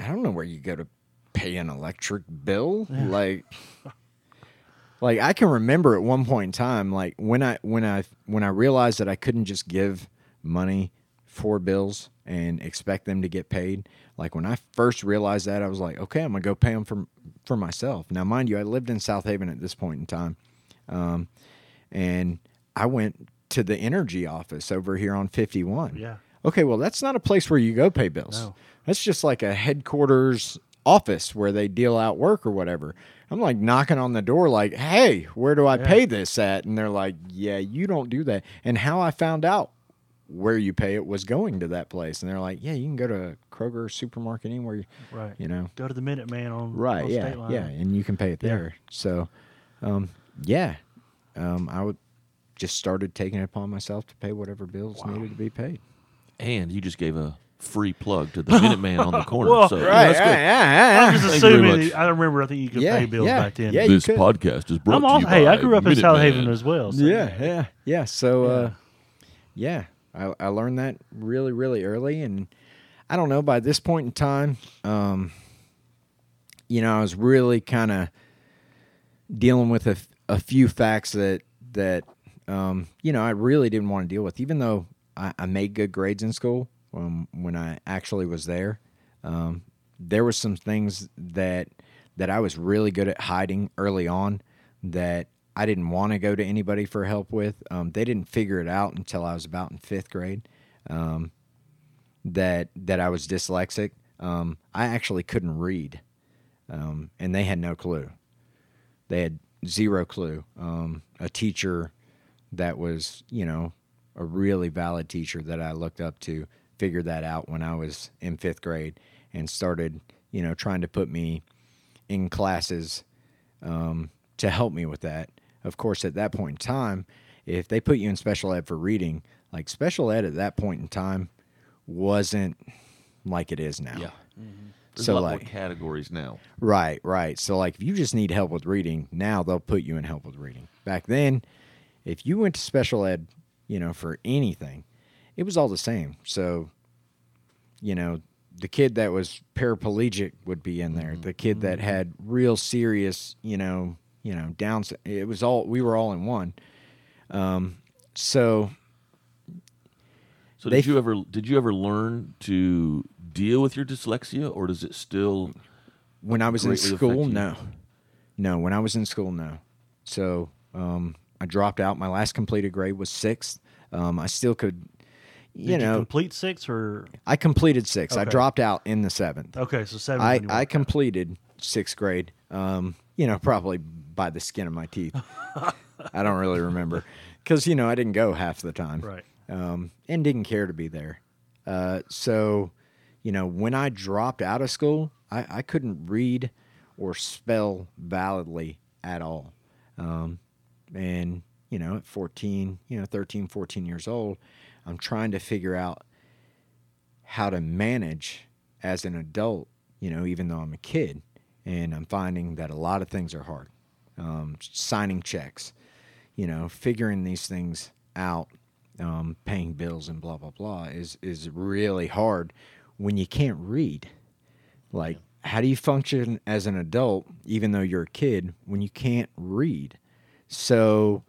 I don't know where you go to pay an electric bill. Like, like I can remember at one point in time, like when I when I when I realized that I couldn't just give money for bills and expect them to get paid. Like when I first realized that, I was like, okay, I'm gonna go pay them for for myself. Now, mind you, I lived in Southaven at this point in time, um, and I went to the energy office over here on 51. Yeah. Okay, well, that's not a place where you go pay bills. No. That's just like a headquarters office where they deal out work or whatever. I'm like knocking on the door, like, hey, where do I pay this at? And they're like, yeah, you don't do that. And how I found out where you pay it was going to that place. And they're like, yeah, you can go to Kroger supermarket anywhere, you, Right. you know. Go to the Minuteman on Right, on yeah, State Line. yeah, and you can pay it Yeah. there. So, um, yeah, um, I would just started taking it upon myself to pay whatever bills needed to be paid. And you just gave a free plug to the Minuteman on the corner. Well, so Right, that's good. I'm just Thank you very assuming. I remember. I think you could Yeah, pay bills yeah, back then. yeah, This podcast is brought I'm to also. you Hey, I grew up in South Minuteman. Haven as well. So yeah, yeah, yeah. So, Yeah. uh, yeah, I, I learned that really, really early, and I don't know. By this point in time, um, you know, I was really kind of dealing with a, a few facts that that um, you know I really didn't want to deal with, even though I, I made good grades in school um, when I actually was there. Um, there were some things that that I was really good at hiding early on that I didn't want to go to anybody for help with. Um, they didn't figure it out until I was about in fifth grade. Um, that that I was dyslexic. Um, I actually couldn't read um, and they had no clue. They had zero clue. Um, a teacher that was, you know, a really valid teacher that I looked up to figured that out when I was in fifth grade and started, you know, trying to put me in classes um, to help me with that. Of course, at that point in time, if they put you in special ed for reading, like special ed at that point in time wasn't like it is now. Yeah. Mm-hmm. There's So a lot like more categories now. Right, right. So like if you just need help with reading, now they'll put you in help with reading. Back then, if you went to special ed, you know, for anything, it was all the same. So, you know, the kid that was paraplegic would be in there. Mm-hmm. The kid that mm-hmm. had real serious, you know, you know, downs it was all we were all in one. Um so So They did you ever did you ever learn to deal with your dyslexia, or does it still? when I was in school, no, no. When I was in school, no. So um, I dropped out. My last completed grade was sixth. Um, I still could, you Did know, complete six or I completed sixth. I dropped out in the seventh. okay? So seven. I I completed sixth grade. Um, you know, probably by the skin of my teeth. I don't really remember because you know I didn't go half the time right. um, and didn't care to be there. Uh, so, you know, when I dropped out of school, I, I couldn't read or spell validly at all. Um, and, you know, at 14, you know, 13, 14 years old, I'm trying to figure out how to manage as an adult, you know, even though I'm a kid. And I'm finding that a lot of things are hard. Um, signing checks, you know, figuring these things out, um, paying bills and blah blah blah is is really hard when you can't read. Like, how do you function as an adult, even though you're a kid, when you can't read? So,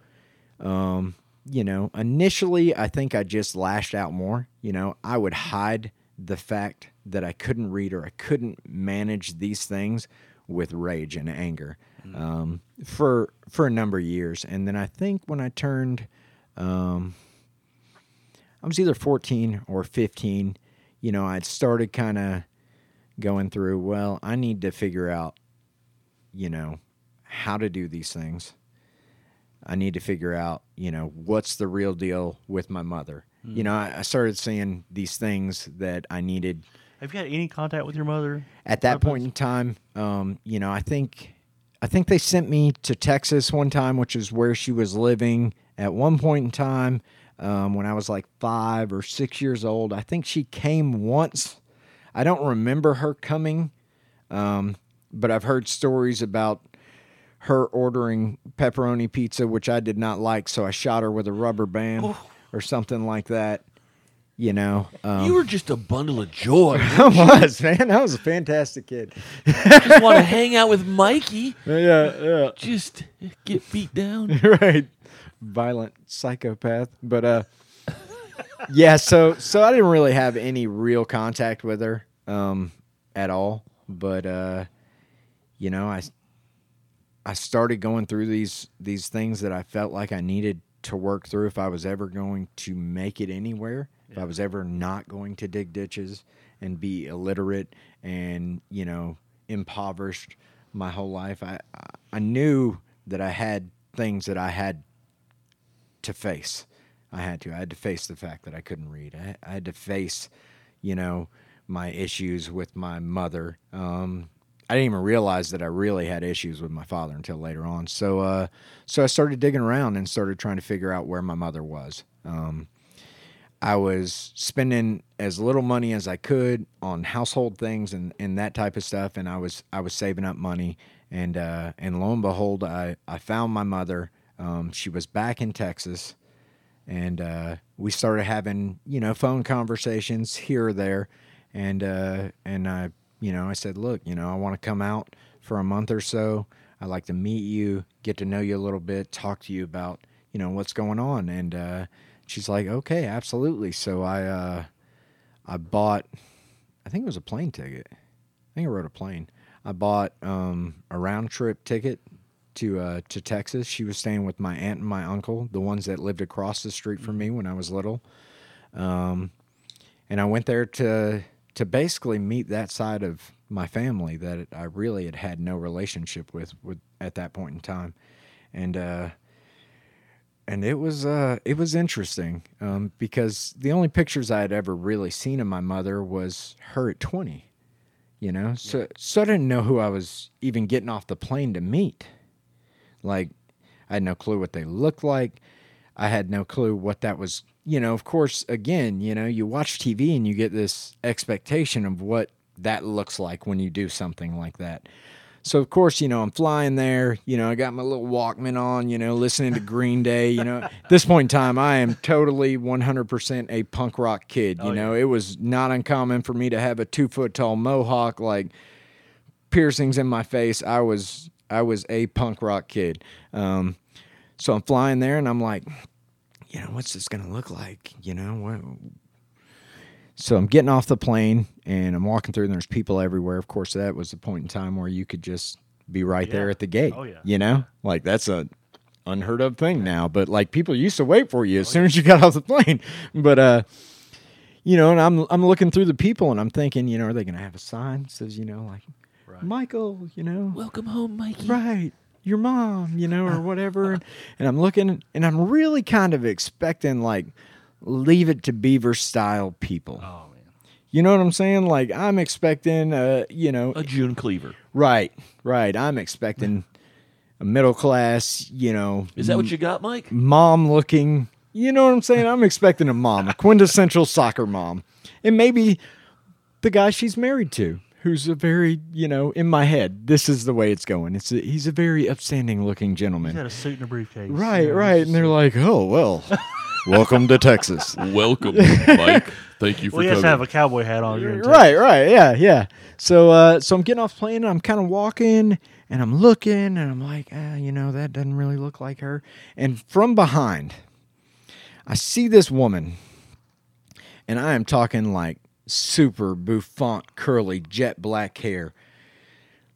um, you know, initially, I think I just lashed out more. You know, I would hide the fact that I couldn't read or I couldn't manage these things with rage and anger um, for for a number of years, and then I think when I turned, um, I was either 14 or 15. You know, I'd started kind of going through. Well, I need to figure out, you know, how to do these things. I need to figure out, you know, what's the real deal with my mother. You know, I, I started seeing these things that I needed Have you had any contact with your mother? at that Weapons? point in time. Um, you know, I think I think they sent me to Texas one time, which is where she was living at one point in time um, when I was like five or six years old. I think she came once. I don't remember her coming, um, but I've heard stories about her ordering pepperoni pizza, which I did not like, so I shot her with a rubber band or something like that. You know, um, you were just a bundle of joy. I was man. I was a fantastic kid. just want to hang out with Mikey. Yeah, yeah. Just get beat down. right violent psychopath but uh yeah so so i didn't really have any real contact with her um at all but uh you know i i started going through these these things that i felt like i needed to work through if i was ever going to make it anywhere if i was ever not going to dig ditches and be illiterate and you know impoverished my whole life i i- i knew that i had things that i had to face. I had to. I had to face the fact that I couldn't read. I, I had to face, you know, my issues with my mother. Um, I didn't even realize that I really had issues with my father until later on. So, uh, so I started digging around and started trying to figure out where my mother was. Um, I was spending as little money as I could on household things and, and that type of stuff, and I was I was saving up money, and uh, and lo and behold, I I found my mother. Um, she was back in Texas, and uh, we started having you know phone conversations here or there, and uh, and I you know I said, look, you know I want to come out for a month or so. I'd like to meet you, get to know you a little bit, talk to you about you know what's going on, and uh, she's like, okay, absolutely. So I uh, I bought, I think it was a plane ticket. I think I rode a plane. I bought um, a round trip ticket to uh, to Texas. She was staying with my aunt and my uncle, the ones that lived across the street from me when I was little. Um, and I went there to to basically meet that side of my family that I really had had no relationship with, with at that point in time, and uh, and it was uh, it was interesting um, because the only pictures I had ever really seen of my mother was her at twenty, you know. So so I didn't know who I was even getting off the plane to meet. Like I had no clue what they looked like. I had no clue what that was. You know, of course, again, you know, you watch TV and you get this expectation of what that looks like when you do something like that. So of course, you know, I'm flying there, you know, I got my little Walkman on, you know, listening to Green Day, you know. At this point in time, I am totally 100% a punk rock kid, you Oh, know. It was not uncommon for me to have a 2 foot tall mohawk like piercings in my face. I was I was a punk rock kid. Um, so I'm flying there and I'm like, you know, what's this gonna look like? You know, what? So I'm getting off the plane and I'm walking through and there's people everywhere. Of course, that was the point in time where you could just be right there at the gate. Oh, yeah. You know, like that's a unheard of thing now. But like people used to wait for you as soon as you got off the plane. But uh, you know, and I'm I'm looking through the people and I'm thinking, you know, are they gonna have a sign that says, you know, like Right. Michael, you know, Welcome home, Mikey. right your mom you know or whatever. And, i'm looking and i'm really kind of expecting like leave it to beaver style people. Oh man. you know what i'm saying? Like i'm expecting uh you know A June Cleaver. right right. I'm expecting a middle class you know Is that what you got, Mike? mom looking. You know what i'm saying? I'm expecting a mom a quintessential soccer mom. And maybe the guy she's married to who's a very you know in my head this is the way it's going it's a, he's a very upstanding looking gentleman. He's gentleman got a suit and a briefcase. right You know, right and they're just- like oh well welcome to texas Welcome, Mike. Thank you for well, he has coming. to have a cowboy hat on. You're right right yeah yeah so uh so i'm getting off plane and i'm kind of walking and i'm looking and i'm like ah, you know that doesn't really look like her and from behind i see this woman and i am talking like super bouffant curly jet black hair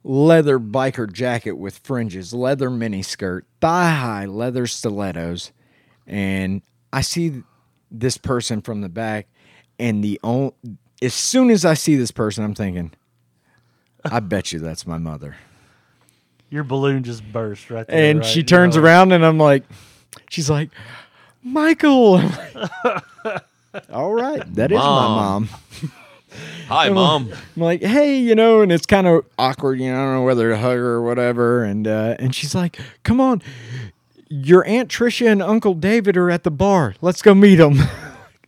leather biker jacket with fringes leather mini skirt thigh high leather stilettos and i see this person from the back and the on- as soon as i see this person i'm thinking i bet you that's my mother Your balloon just burst right there. and right? she You turns know, around and i'm like she's like michael all right that is my Mom. mom Hi, Mom. I'm like, hey, you know, and it's kind of awkward, you know, I don't know whether to hug her or whatever. And uh, and she's like, come on, your Aunt Tricia and Uncle David are at the bar. Let's go meet them.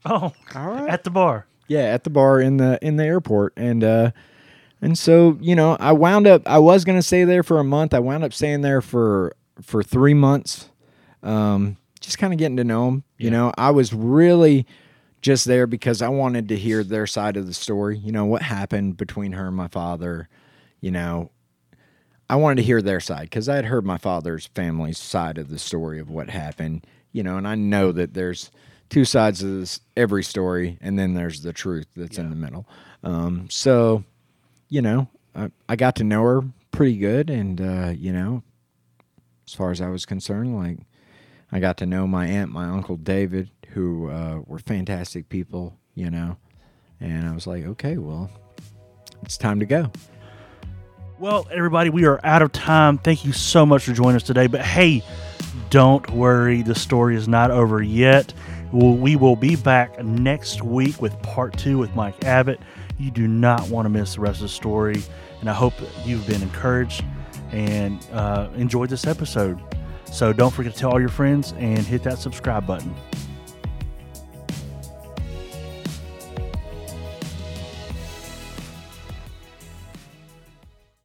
Oh, All right. at the bar. yeah, at the bar in the in the airport. And uh, and so you know, I wound up. I was gonna stay there for a month. I wound up staying there for for three months. Um, just kind of getting to know them. You know, I was really just there because I wanted to hear their side of the story. You know, what happened between her and my father. You know, I wanted to hear their side because I had heard my father's family's side of the story of what happened. You know, and I know that there's two sides of this every story, and then there's the truth that's in the middle. Um, so, you know, I, I got to know her pretty good, and uh, you know, as far as I was concerned, like I got to know my aunt, my uncle David, who uh, were fantastic people, you know, and I was like, okay, well, it's time to go. Well, everybody, we are out of time. Thank you so much for joining us today. But hey, don't worry, the story is not over yet. We will be back next week with part two with Mike Abbott. You do not want to miss the rest of the story. And I hope you've been encouraged and uh, enjoyed this episode. So don't forget to tell all your friends and hit that subscribe button.